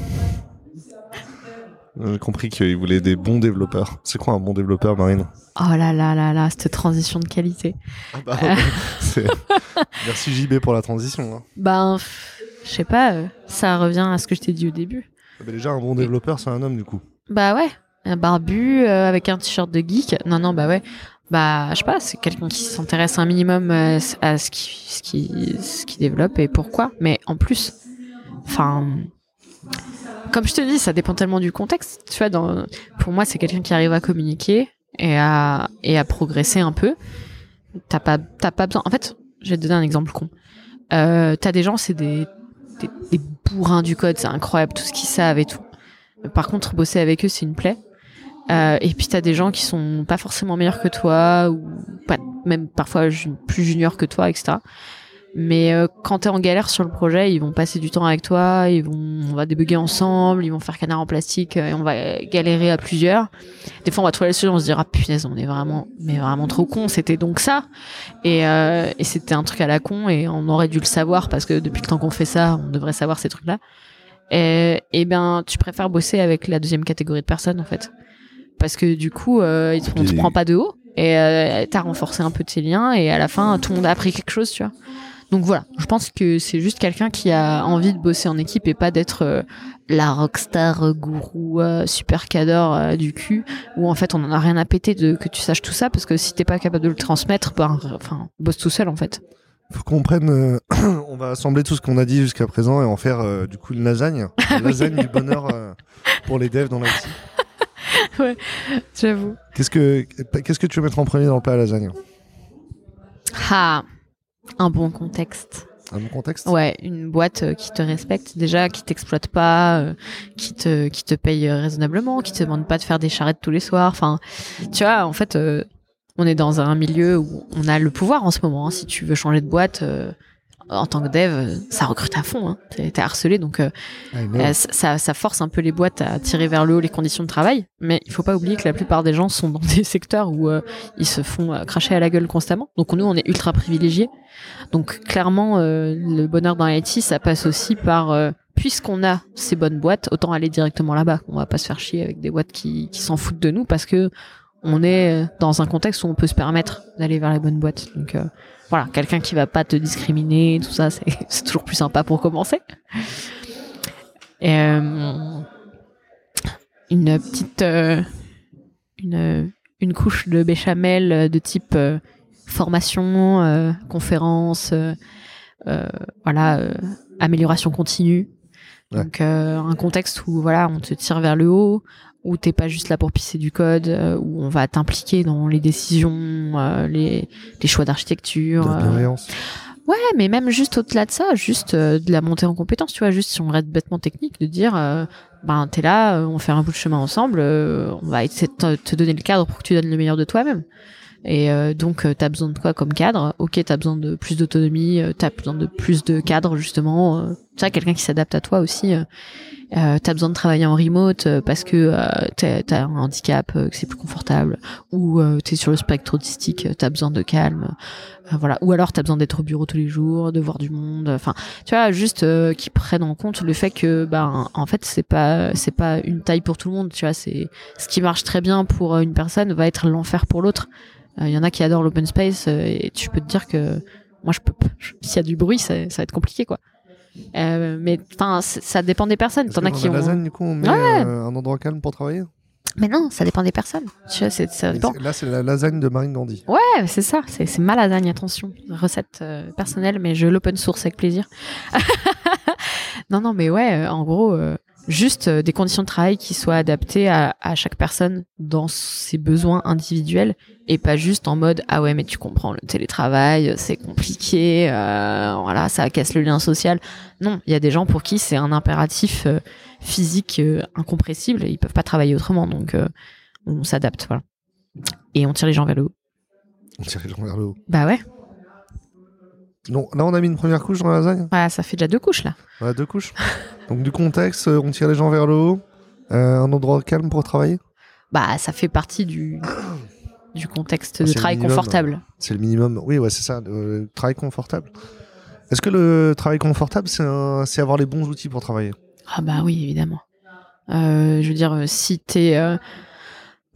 J'ai compris qu'il voulait des bons développeurs. C'est quoi un bon développeur, Marine
Oh là là là là, cette transition de qualité.
C'est- Merci JB pour la transition. hein.
Ben, je sais pas, euh, ça revient à ce que je t'ai dit au début.
bah, déjà, un bon développeur, c'est un homme du coup.
Bah ouais, un barbu euh, avec un t-shirt de geek. Non, non, bah ouais. Bah, je sais pas, c'est quelqu'un qui s'intéresse un minimum euh, à ce qui, ce qui, ce qui développe et pourquoi. Mais en plus, enfin, comme je te dis, ça dépend tellement du contexte. Tu vois, dans, pour moi, c'est quelqu'un qui arrive à communiquer et à, et à progresser un peu. T'as pas, t'as pas besoin. En fait, je vais te donner un exemple con. Euh, t'as des gens, c'est des, des, bourrins du code, c'est incroyable tout ce qu'ils savent et tout. Par contre, bosser avec eux, c'est une plaie. Euh, et puis t'as des gens qui sont pas forcément meilleurs que toi ou pas, même parfois plus juniors que toi, etc. Mais euh, quand t'es en galère sur le projet, ils vont passer du temps avec toi, ils vont, on va débugger ensemble, ils vont faire canard en plastique euh, et on va galérer à plusieurs. Des fois, on va trouver la solution, on se dira punaise, on est vraiment, mais vraiment trop con. C'était donc ça. Et, euh, et c'était un truc à la con et on aurait dû le savoir parce que depuis le temps qu'on fait ça, on devrait savoir ces trucs-là. Et, et ben, tu préfères bosser avec la deuxième catégorie de personnes en fait, parce que du coup, euh, on te prend pas de haut et euh, t'as renforcé un peu tes liens et à la fin, tout le monde a appris quelque chose, tu vois. Donc voilà, je pense que c'est juste quelqu'un qui a envie de bosser en équipe et pas d'être euh, la rockstar euh, gourou euh, super cadre euh, du cul où en fait on en a rien à péter de que tu saches tout ça parce que si t'es pas capable de le transmettre, ben enfin bosse tout seul en fait.
Faut qu'on prenne. on va assembler tout ce qu'on a dit jusqu'à présent et en faire du coup une lasagne.
Ah
Une lasagne du bonheur pour les devs dans l'IT.
J'avoue.
Qu'est-ce que qu'est-ce que tu veux mettre en premier dans le plat à lasagne?
Ah, un bon contexte.
Un bon contexte?
Ouais, une boîte euh, qui te respecte déjà, qui t'exploite pas, euh, qui te qui te paye euh, raisonnablement, qui te demande pas de faire des charrettes tous les soirs. Enfin, tu vois, en fait, on est dans un milieu où on a le pouvoir en ce moment. hein. Si tu veux changer de boîte en tant que dev, ça recrute à fond. Hein. T'es harcelé, donc euh, euh, ça, ça force un peu les boîtes à tirer vers le haut les conditions de travail. Mais il faut pas oublier que la plupart des gens sont dans des secteurs où euh, ils se font euh, cracher à la gueule constamment. Donc nous, on est ultra privilégiés. Donc clairement, euh, le bonheur dans l'IT, ça passe aussi par euh, puisqu'on a ces bonnes boîtes, autant aller directement là-bas. On va pas se faire chier avec des boîtes qui, qui s'en foutent de nous parce que on est dans un contexte où on peut se permettre d'aller vers les bonnes boîtes. Donc euh, voilà, quelqu'un qui va pas te discriminer, tout ça, c'est toujours plus sympa pour commencer. Et, euh, une petite euh, une, une couche de béchamel de type euh, formation, conférence, voilà, amélioration continue.
Ouais.
Donc un contexte où voilà, on te tire vers le haut, où t'es pas juste là pour pisser du code, euh, où on va t'impliquer dans les décisions, euh, les, les choix d'architecture.
la
euh,
bienveillance.
Ouais, mais même juste au-delà de ça, juste euh, de la montée en compétence, tu vois, juste si on reste bêtement technique, de dire, euh, ben t'es là, on fait un bout de chemin ensemble, euh, on va essayer de te, te donner le cadre pour que tu donnes le meilleur de toi-même. Et euh, donc euh, t'as besoin de quoi comme cadre? Ok, t'as besoin de plus d'autonomie, euh, t'as besoin de plus de cadre justement. Euh, tu vois, quelqu'un qui s'adapte à toi aussi. Euh, euh, t'as besoin de travailler en remote euh, parce que euh, t'as un handicap, euh, que c'est plus confortable, ou euh, t'es sur le spectre autistique, euh, t'as besoin de calme. Euh, voilà. Ou alors t'as besoin d'être au bureau tous les jours, de voir du monde. Enfin, tu vois, juste euh, qu'ils prennent en compte le fait que, ben, en fait, c'est pas, c'est pas une taille pour tout le monde. Tu vois, c'est ce qui marche très bien pour euh, une personne va être l'enfer pour l'autre. Il y en a qui adorent l'open space euh, et tu peux te dire que moi, je peux, s'il y a du bruit, ça, ça va être compliqué, quoi. Euh, mais enfin, ça dépend des personnes. T'en as qui ont.
lasagne, du coup, on met
Ouais.
euh, un endroit calme pour travailler?
Mais non, ça dépend des personnes. Tu vois, c'est, ça
Et
dépend.
c'est- Là, c'est la lasagne de Marine Gandhi.
Ouais, c'est ça, c'est, c'est ma lasagne, attention. Recette euh, personnelle, mais je l'open source avec plaisir. non, non, mais ouais, euh, en gros, euh, juste euh, des conditions de travail qui soient adaptées à, à chaque personne dans ses besoins individuels et pas juste en mode ah ouais mais tu comprends le télétravail c'est compliqué euh, voilà ça casse le lien social non il y a des gens pour qui c'est un impératif euh, physique euh, incompressible et ils peuvent pas travailler autrement donc euh, on s'adapte voilà et on tire les gens vers le haut
On tire les gens vers le haut.
bah ouais
Non, là, on a mis une première couche dans la lasagne?
Voilà, ça fait déjà deux couches là.
Voilà, deux couches. Donc, du contexte, euh, on tire les gens vers le haut. Euh, un endroit calme pour travailler?
Bah, ça fait partie du, du contexte
Ah,
de travail
minimum.
confortable.
C'est le minimum. Oui, ouais, c'est ça. Le travail confortable. Est-ce que le travail confortable, c'est un- c'est avoir les bons outils pour travailler?
Ah bah oui, évidemment. Euh, je veux dire, euh, si t'es, euh,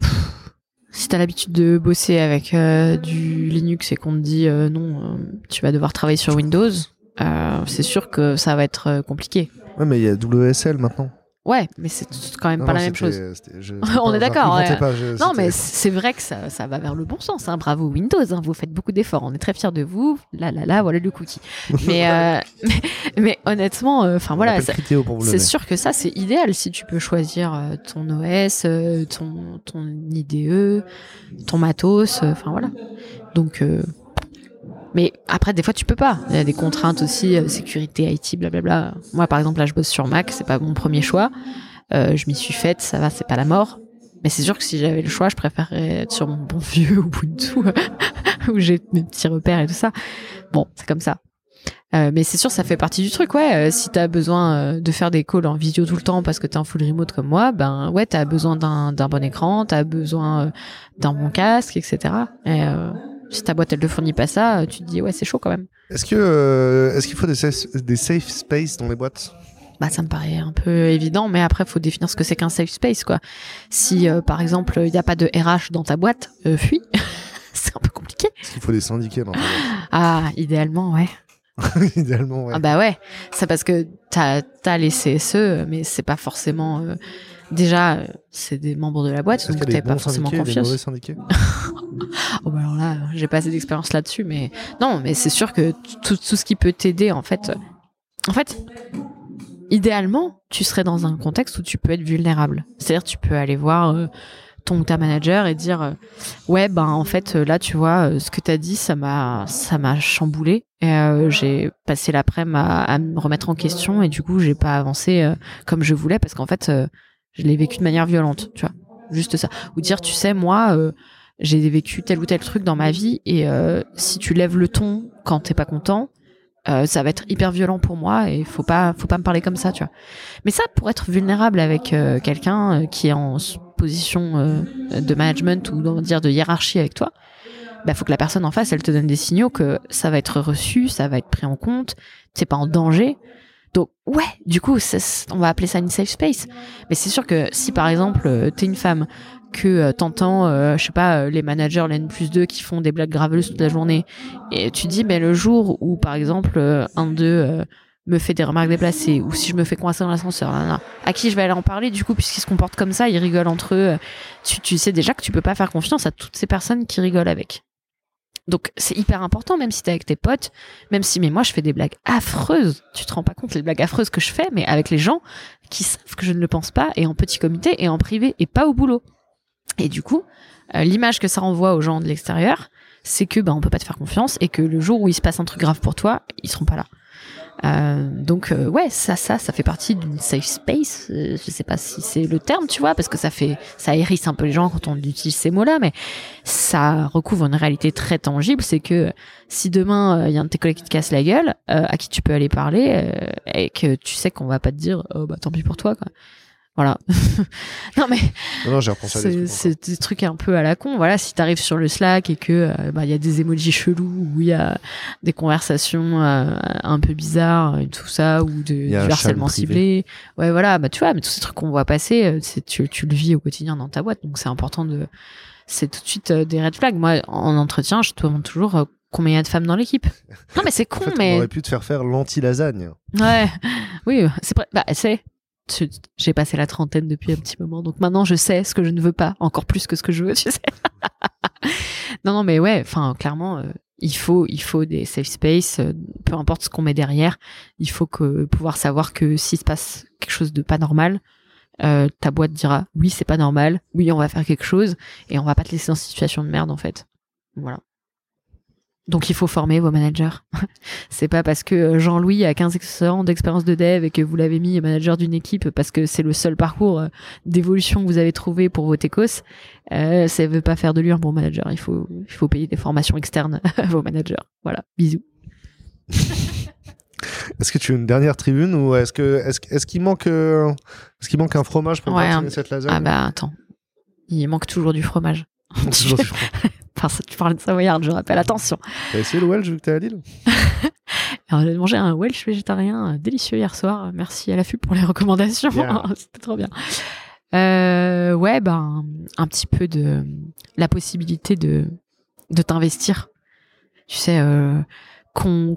pff, si t'as l'habitude de bosser avec euh, du Linux et qu'on te dit euh, non, euh, tu vas devoir travailler sur Windows, euh, c'est sûr que ça va être euh, compliqué.
Ouais, mais il y a WSL maintenant.
Ouais, mais c'est quand même
Non,
pas
non,
la même chose.
je-
On est d'accord, ouais. Non, mais c'est vrai que ça, ça va vers le bon sens. Hein. Bravo Windows, hein. vous faites beaucoup d'efforts. On est très fiers de vous. Là, là, là, voilà le cookie. Mais, euh, mais, mais honnêtement, enfin voilà, c'est sûr que ça, c'est idéal si tu peux choisir euh, ton OS, ton, ton IDE, ton matos, enfin voilà. Donc, mais après, des fois, tu peux pas. Il y a des contraintes aussi, euh, sécurité, IT, blablabla. Moi, par exemple, là, je bosse sur Mac, c'est pas mon premier choix. Euh, je m'y suis faite, ça va, c'est pas la mort. Mais c'est sûr que si j'avais le choix, je préférerais être sur mon bon vieux Ubuntu, où j'ai mes petits repères et tout ça. Bon, c'est comme ça. Euh, mais c'est sûr, ça fait partie du truc, ouais. Euh, si t'as besoin euh, de faire des calls en vidéo tout le temps parce que t'es en full remote comme moi, ben ouais, t'as besoin d'un bon écran, t'as besoin d'un bon casque, etc. Et si ta boîte elle te fournit pas ça, euh, tu te dis ouais, c'est chaud quand même.
Est-ce que euh, est-ce qu'il faut des safe, des safe space dans les boîtes?
Bah ça me paraît un peu évident, mais après faut définir ce que c'est qu'un safe space quoi. Si euh, par exemple il n'y a pas de RH dans ta boîte, euh, fuis. c'est un peu compliqué.
Est-ce qu'il faut des syndiqués dans ta
Ah, idéalement ouais.
Idéalement, ouais.
Ah bah ouais, c'est parce que t'as as les CSE, mais c'est pas forcément. euh, déjà, euh, c'est des membres de la boîte, donc
des
pas forcément
et des
confiance.
syndiqués
Oh bah alors là, j'ai pas assez d'expérience là-dessus, mais non, mais c'est sûr que tout, tout ce qui peut t'aider, en fait, en fait, idéalement, tu serais dans un contexte où tu peux être vulnérable. C'est-à-dire, tu peux aller voir euh, ton ta manager et dire, euh, ouais, ben en fait, euh, là, tu vois, euh, ce que t'as dit, ça m'a, ça m'a chamboulé. Et j'ai passé l'après-midi à, à me remettre en question et du coup, j'ai pas avancé comme je voulais parce qu'en fait, je l'ai vécu de manière violente, tu vois. Juste ça. Ou dire, tu sais, moi. euh, j'ai vécu tel ou tel truc dans ma vie et euh, si tu lèves le ton quand t'es pas content, euh, ça va être hyper violent pour moi et faut pas faut pas me parler comme ça, tu vois. Mais ça pour être vulnérable avec euh, quelqu'un euh, qui est en position euh, de management ou on va dire de hiérarchie avec toi, bah faut que la personne en face elle te donne des signaux que ça va être reçu, ça va être pris en compte, t'es pas en danger. Donc ouais, du coup, on va appeler ça une safe space. Mais c'est sûr que si par exemple euh, t'es une femme que euh, t'entends, euh, je sais pas, les managers, les N plus 2 qui font des blagues graveleuses toute la journée, et tu dis, mais le jour où, par exemple, un d'eux me fait des remarques déplacées, ou si je me fais coincer dans l'ascenseur, à qui je vais aller en parler, du coup, puisqu'ils se comportent comme ça, ils rigolent entre eux, tu sais déjà que tu peux pas faire confiance à toutes ces personnes qui rigolent avec. Donc c'est hyper important, même si t'es avec tes potes, même si mais moi je fais des blagues affreuses, tu te rends pas compte les blagues affreuses que je fais, mais avec les gens qui savent que je ne le pense pas, et en petit comité, et en privé, et pas au boulot. Et du coup, euh, l'image que ça renvoie aux gens de l'extérieur, c'est que ben on peut pas te faire confiance et que le jour où il se passe un truc grave pour toi, ils seront pas là. Euh, donc euh, ouais, ça, ça, ça fait partie d'une safe space. Euh, je sais pas si c'est le terme, tu vois, parce que ça fait, ça hérisse un peu les gens quand on utilise ces mots-là, mais ça recouvre une réalité très tangible. C'est que si demain il y a un de tes collègues qui te casse la gueule, euh, à qui tu peux aller parler euh, et que tu sais qu'on va pas te dire, oh bah tant pis pour toi, quoi. Voilà. non mais
Non, non, j'ai repensé à des
c'est des trucs un peu à la con. Voilà, si t'arrives sur le Slack et que euh, bah, il y a des emojis chelous ou il y a des conversations euh, un peu bizarres et tout ça ou de, du harcèlement ciblé. Ouais, voilà, bah tu vois, mais tous ces trucs qu'on voit passer, euh, c'est tu, tu le vis au quotidien dans ta boîte, donc c'est important de. C'est tout de suite euh, des red flags. Moi, en entretien, je te demande toujours combien il y a de femmes dans l'équipe. Non, mais c'est
En
con,
fait, on
mais
aurait pu te faire faire l'anti-lasagne.
Ouais, oui, c'est. Bah, c'est. J'ai passé la trentaine depuis un petit moment, donc maintenant je sais ce que je ne veux pas, encore plus que ce que je veux, tu sais. non, non, mais ouais, enfin, clairement, euh, il faut, il faut des safe space, euh, peu importe ce qu'on met derrière. Il faut que pouvoir savoir que s'il se passe quelque chose de pas normal, euh, ta boîte dira oui, c'est pas normal, oui, on va faire quelque chose, et on va pas te laisser dans situation de merde en fait. Voilà. Donc il faut former vos managers. c'est pas parce que euh, Jean-Louis a 15 ans d'expérience de dev et que vous l'avez mis manager d'une équipe parce que c'est le seul parcours euh, d'évolution que vous avez trouvé pour vos techos, euh, ça veut pas faire de lui un bon manager. Il faut, il faut payer des formations externes à vos managers. Voilà, bisous.
Est-ce que tu as une dernière tribune ou est-ce que est-ce, est-ce qu'il manque euh, est-ce qu'il manque un fromage pour
Ouais,
continuer
un-
cette lasagne
Ah bah attends, il manque toujours du fromage.
Toujours du fromage.
Enfin, ça, tu parles de savoyarde, je rappelle, attention.
T'as essayé le Welsh vu que t'es à Lille
j'ai mangé un Welsh végétarien euh, délicieux hier soir. Merci à l'affût pour les recommandations. C'était trop bien. Euh, ouais, ben, un petit peu de la possibilité de, de t'investir. Tu sais, euh,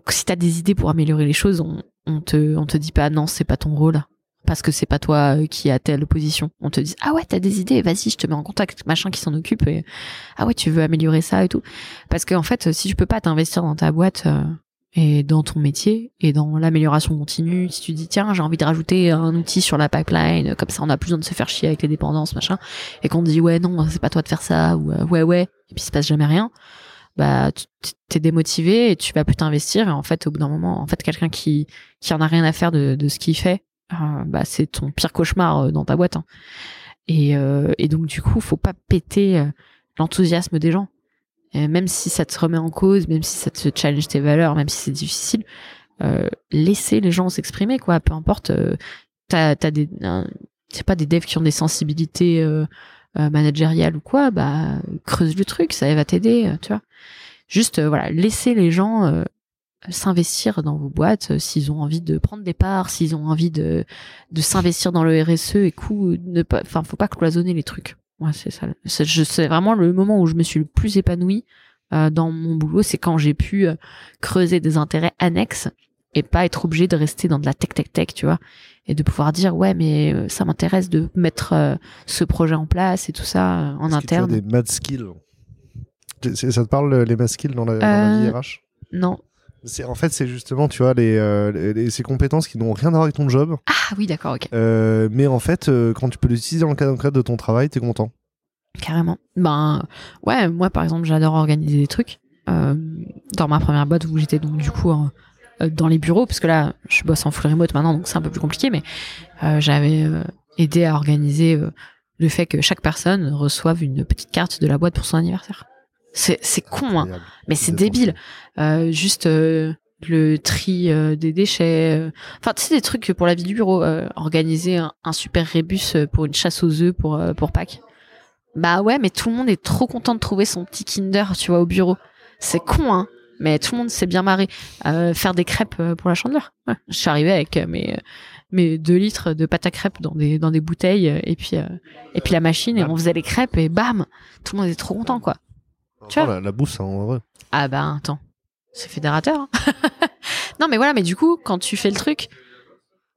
si t'as des idées pour améliorer les choses, on, on te, on te dit pas non, c'est pas ton rôle. Parce que c'est pas toi euh, qui a telle position. On te dit ah ouais t'as des idées, vas-y je te mets en contact machin qui s'en occupe et ah ouais tu veux améliorer ça et tout. Parce qu'en fait si tu peux pas t'investir dans ta boîte euh, et dans ton métier et dans l'amélioration continue, si tu dis tiens j'ai envie de rajouter un outil sur la pipeline, comme ça on a plus besoin de se faire chier avec les dépendances machin, et qu'on te dit ouais non c'est pas toi de faire ça ou euh, ouais ouais et puis il se passe jamais rien, bah t'es démotivé et tu vas plus t'investir et en fait au bout d'un moment en fait quelqu'un qui qui en a rien à faire de, ce qu'il fait, bah c'est ton pire cauchemar euh, dans ta boîte. hein. Et, euh, et donc du coup faut pas péter euh, l'enthousiasme des gens. Même si ça te remet en cause, même si ça te challenge tes valeurs, même si c'est difficile, laisser les gens s'exprimer, quoi. Peu importe, t'as, t'as des, c'est pas des devs qui ont des sensibilités euh, managériales ou quoi, bah creuse le truc, ça va t'aider, tu vois. Juste, voilà, laisser les gens s'investir dans vos boîtes euh, s'ils ont envie de prendre des parts, s'ils ont envie de de s'investir dans le RSE et coup, ne pas, enfin, faut pas cloisonner les trucs. Ouais, c'est ça. C'est, je- c'est vraiment le moment où je me suis le plus épanouie euh, dans mon boulot, c'est quand j'ai pu euh, creuser des intérêts annexes et pas être obligé de rester dans de la tech tech tech, tu vois, et de pouvoir dire ouais mais ça m'intéresse de mettre euh, ce projet en place et tout ça en
que tu as
interne.
des mad skills? Ça te parle les mad skills dans la, dans la vie RH
Non.
C'est en fait c'est justement tu vois les, euh, les- ces compétences qui n'ont rien à voir avec ton job,
Ah oui d'accord ok
euh, mais en fait euh, quand tu peux les utiliser dans le cadre concret de ton travail, t'es content.
carrément. Ben ouais moi par exemple j'adore organiser des trucs. Dans ma première boîte où j'étais donc du coup dans les bureaux parce que là je bosse en full remote maintenant donc c'est un peu plus compliqué mais j'avais aidé à organiser le fait que chaque personne reçoive une petite carte de la boîte pour son anniversaire. C'est con hein. Mais c'est débile. Euh, juste euh, le tri euh, des déchets. Enfin, tu sais, des trucs pour la vie du bureau. organiser un, un super rébus pour une chasse aux œufs pour, pour Pâques. Bah ouais, mais tout le monde est trop content de trouver son petit Kinder, tu vois, au bureau. C'est con, hein. Mais tout le monde s'est bien marré. Faire des crêpes pour la chandeleur. Ouais. Je suis arrivée avec mes, mes deux litres de pâte à crêpes dans des, dans des bouteilles et puis, euh, et puis la machine et on faisait les crêpes et bam! Tout le monde était trop content, quoi. Tu
Oh,
vois.
la, la bouffe, ça, en vrai.
Ah bah attends, c'est fédérateur. hein. non mais voilà, mais du coup, quand tu fais le truc,
Je me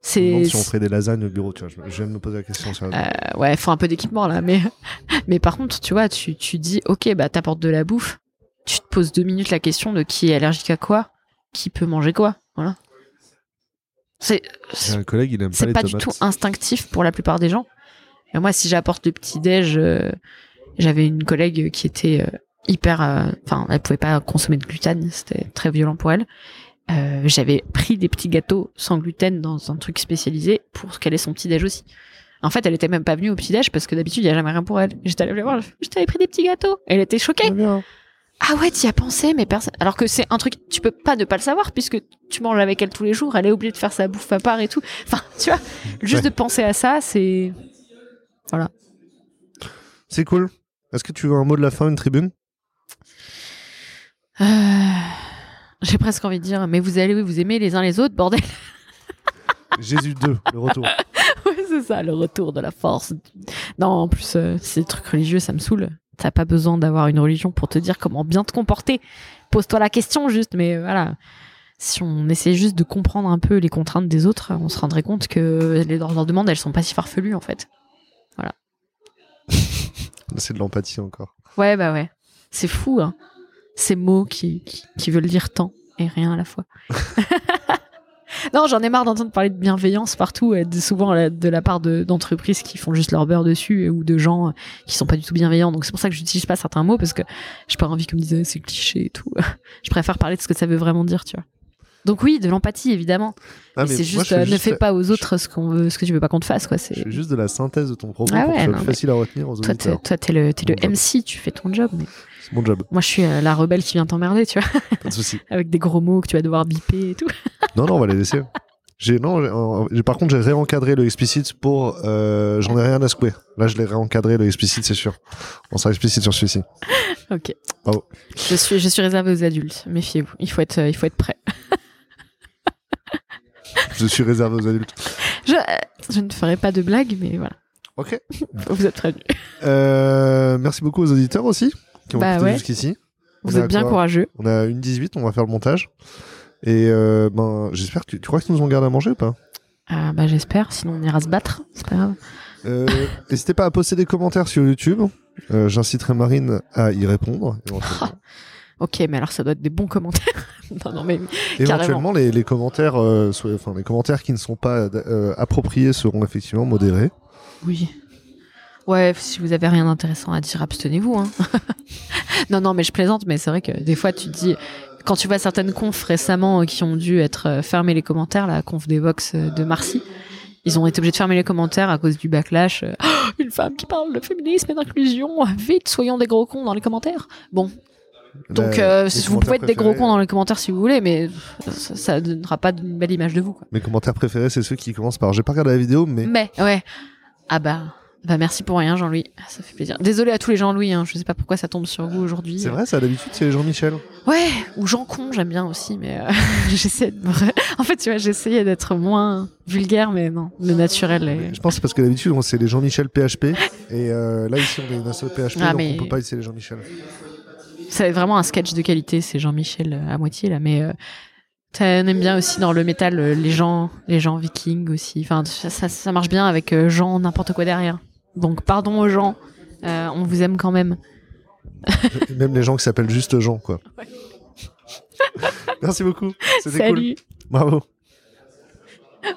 c'est
demande si on ferait des lasagnes au bureau, tu vois. Je, de me poser la question. Sur
euh, ouais, faut un peu d'équipement là, mais mais par contre, tu vois, tu tu dis ok, bah t'apportes de la bouffe, tu te poses deux minutes la question de qui est allergique à quoi, qui peut manger quoi, voilà. C'est
J'ai un collègue, il aime pas
c'est
les
pas du
tomates.
tout instinctif pour la plupart des gens. Et moi, si j'apporte le petit déj, euh, j'avais une collègue qui était euh, hyper, euh, enfin, elle pouvait pas consommer de gluten, c'était très violent pour elle. Euh, j'avais pris des petits gâteaux sans gluten dans un truc spécialisé pour qu'elle ait son petit déj aussi. En fait, elle était même pas venue au petit déj parce que d'habitude il y a jamais rien pour elle. J'étais allée la voir, je t'avais pris des petits gâteaux. Elle était choquée.
Bien.
Ah ouais, t'y as pensé, mais personne. Alors que c'est un truc, tu peux pas ne pas le savoir puisque tu manges avec elle tous les jours. Elle est obligée de faire sa bouffe à part et tout. Enfin, tu vois, juste
Ouais.
de penser à ça, c'est.
C'est cool. Est-ce que tu veux un mot de la fin, une tribune?
J'ai presque envie de dire, mais vous allez vous aimer les uns les autres, bordel.
Jésus 2, le retour.
ouais, c'est ça, le retour de la force. Non, en plus, euh, ces trucs religieux, ça me saoule. T'as pas besoin d'avoir une religion pour te dire comment bien te comporter. Pose-toi la question juste, mais euh, voilà. Si on essayait juste de comprendre un peu les contraintes des autres, on se rendrait compte que les leurs demandes, elles sont pas si farfelues en fait.
C'est de l'empathie encore.
Ouais, bah ouais. C'est fou, hein. Ces mots qui, qui, qui veulent dire tant et rien à la fois. non, j'en ai marre d'entendre parler de bienveillance partout, et souvent de la part de- d'entreprises qui font juste leur beurre dessus, et- ou de gens qui sont pas du tout bienveillants. Donc c'est pour ça que j'utilise pas certains mots, parce que j'ai pas envie qu'on me dise eh, c'est cliché et tout. je préfère parler de ce que ça veut vraiment dire, tu vois. Donc oui, de l'empathie, évidemment.
Ah,
mais c'est juste, euh, ne fais pas aux autres ce, qu'on veut, ce que tu veux pas qu'on te fasse, quoi.
Je
C'est...
fais juste de la synthèse de ton propos
Ah
pour que
non,
facile à retenir aux
Toi,
auditeurs.
toi, t'es le, t'es le
job.
MC, tu fais ton job, mais
C'est mon job,
moi, je suis euh, la rebelle qui vient t'emmerder, tu vois.
pas de souci.
avec des gros mots que tu vas devoir biper et tout.
Non, non, on va les laisser. J'ai non, par contre j'ai réencadré le explicit pour euh, j'en ai rien à secouer. Là je l'ai réencadré le explicit c'est sûr. On sera explicite sur celui-ci.
Ok.
Bravo.
Je suis, je suis réservé aux adultes. Méfiez-vous. Il faut être, il faut être prêt.
Je suis réservé aux adultes.
Je, euh, je ne ferai pas de blagues, mais voilà.
Ok.
Vous êtes prévenus.
Euh, merci beaucoup aux auditeurs aussi qui ont
Bah
écouté
ouais.
jusqu'ici.
Vous
On est à
êtes bien
quoi
courageux.
On a une 18, on va faire le montage. Et euh, ben j'espère que tu, tu crois qu'ils nous ont gardé à manger ou pas?
Ah, bah, j'espère, sinon on ira se battre, c'est pas grave.
Euh, N'hésitez pas à poster des commentaires sur YouTube. Euh, J'inciterai Marine à y répondre. éventuellement.
Ok, mais alors ça doit être des bons commentaires. non, non, mais
Éventuellement, les, les commentaires, euh, enfin, les commentaires qui ne sont pas euh, appropriés seront effectivement modérés.
oui. Ouais, si vous avez rien d'intéressant à dire, abstenez-vous. Hein. non, non, mais je plaisante, mais c'est vrai que des fois tu te dis, quand tu vois certaines confs récemment euh, qui ont dû être fermées les commentaires, la conf des euh, de Marcy, ils ont été obligés de fermer les commentaires à cause du backlash. Oh, une femme qui parle de féminisme et d'inclusion, vite, soyons des gros cons dans les commentaires. Bon, donc
La-
euh, vous pouvez être des gros cons dans les commentaires si vous voulez, mais ça, ça donnera pas une belle image de vous. Quoi.
Mes commentaires préférés, c'est ceux qui commencent par J'ai pas regardé la vidéo, mais.
Mais ouais. Ah bah. Bah merci pour rien Jean-Louis, ça fait plaisir. Désolé à tous les Jean-Louis, hein. je sais pas pourquoi ça tombe sur vous aujourd'hui.
C'est vrai, ça d'habitude, c'est Jean-Michel.
Ouais, ou Jean Con, j'aime bien aussi, mais euh, j'essaie de... En fait, tu vois, j'essayais d'être moins vulgaire, mais non, le naturel est...
Je pense que parce que d'habitude, on- c'est les Jean-Michel PHP. Et euh, là, ici, on est une asso PHP,
Ah,
donc
mais-
on peut pas laisser les Jean-Michel.
C'est vraiment un sketch de qualité, c'est Jean-Michel euh, à moitié là, mais euh, on aime bien aussi dans le métal euh, les gens, les gens vikings aussi. Enfin, ça, ça, ça marche bien avec Jean n'importe quoi derrière. Donc pardon aux gens, euh, on vous aime quand même.
Même les gens qui s'appellent juste Jean, quoi. Merci beaucoup. C'était cool.
Salut,
Bravo.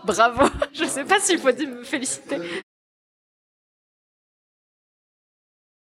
bravo. Je sais pas s'il faut dire me féliciter.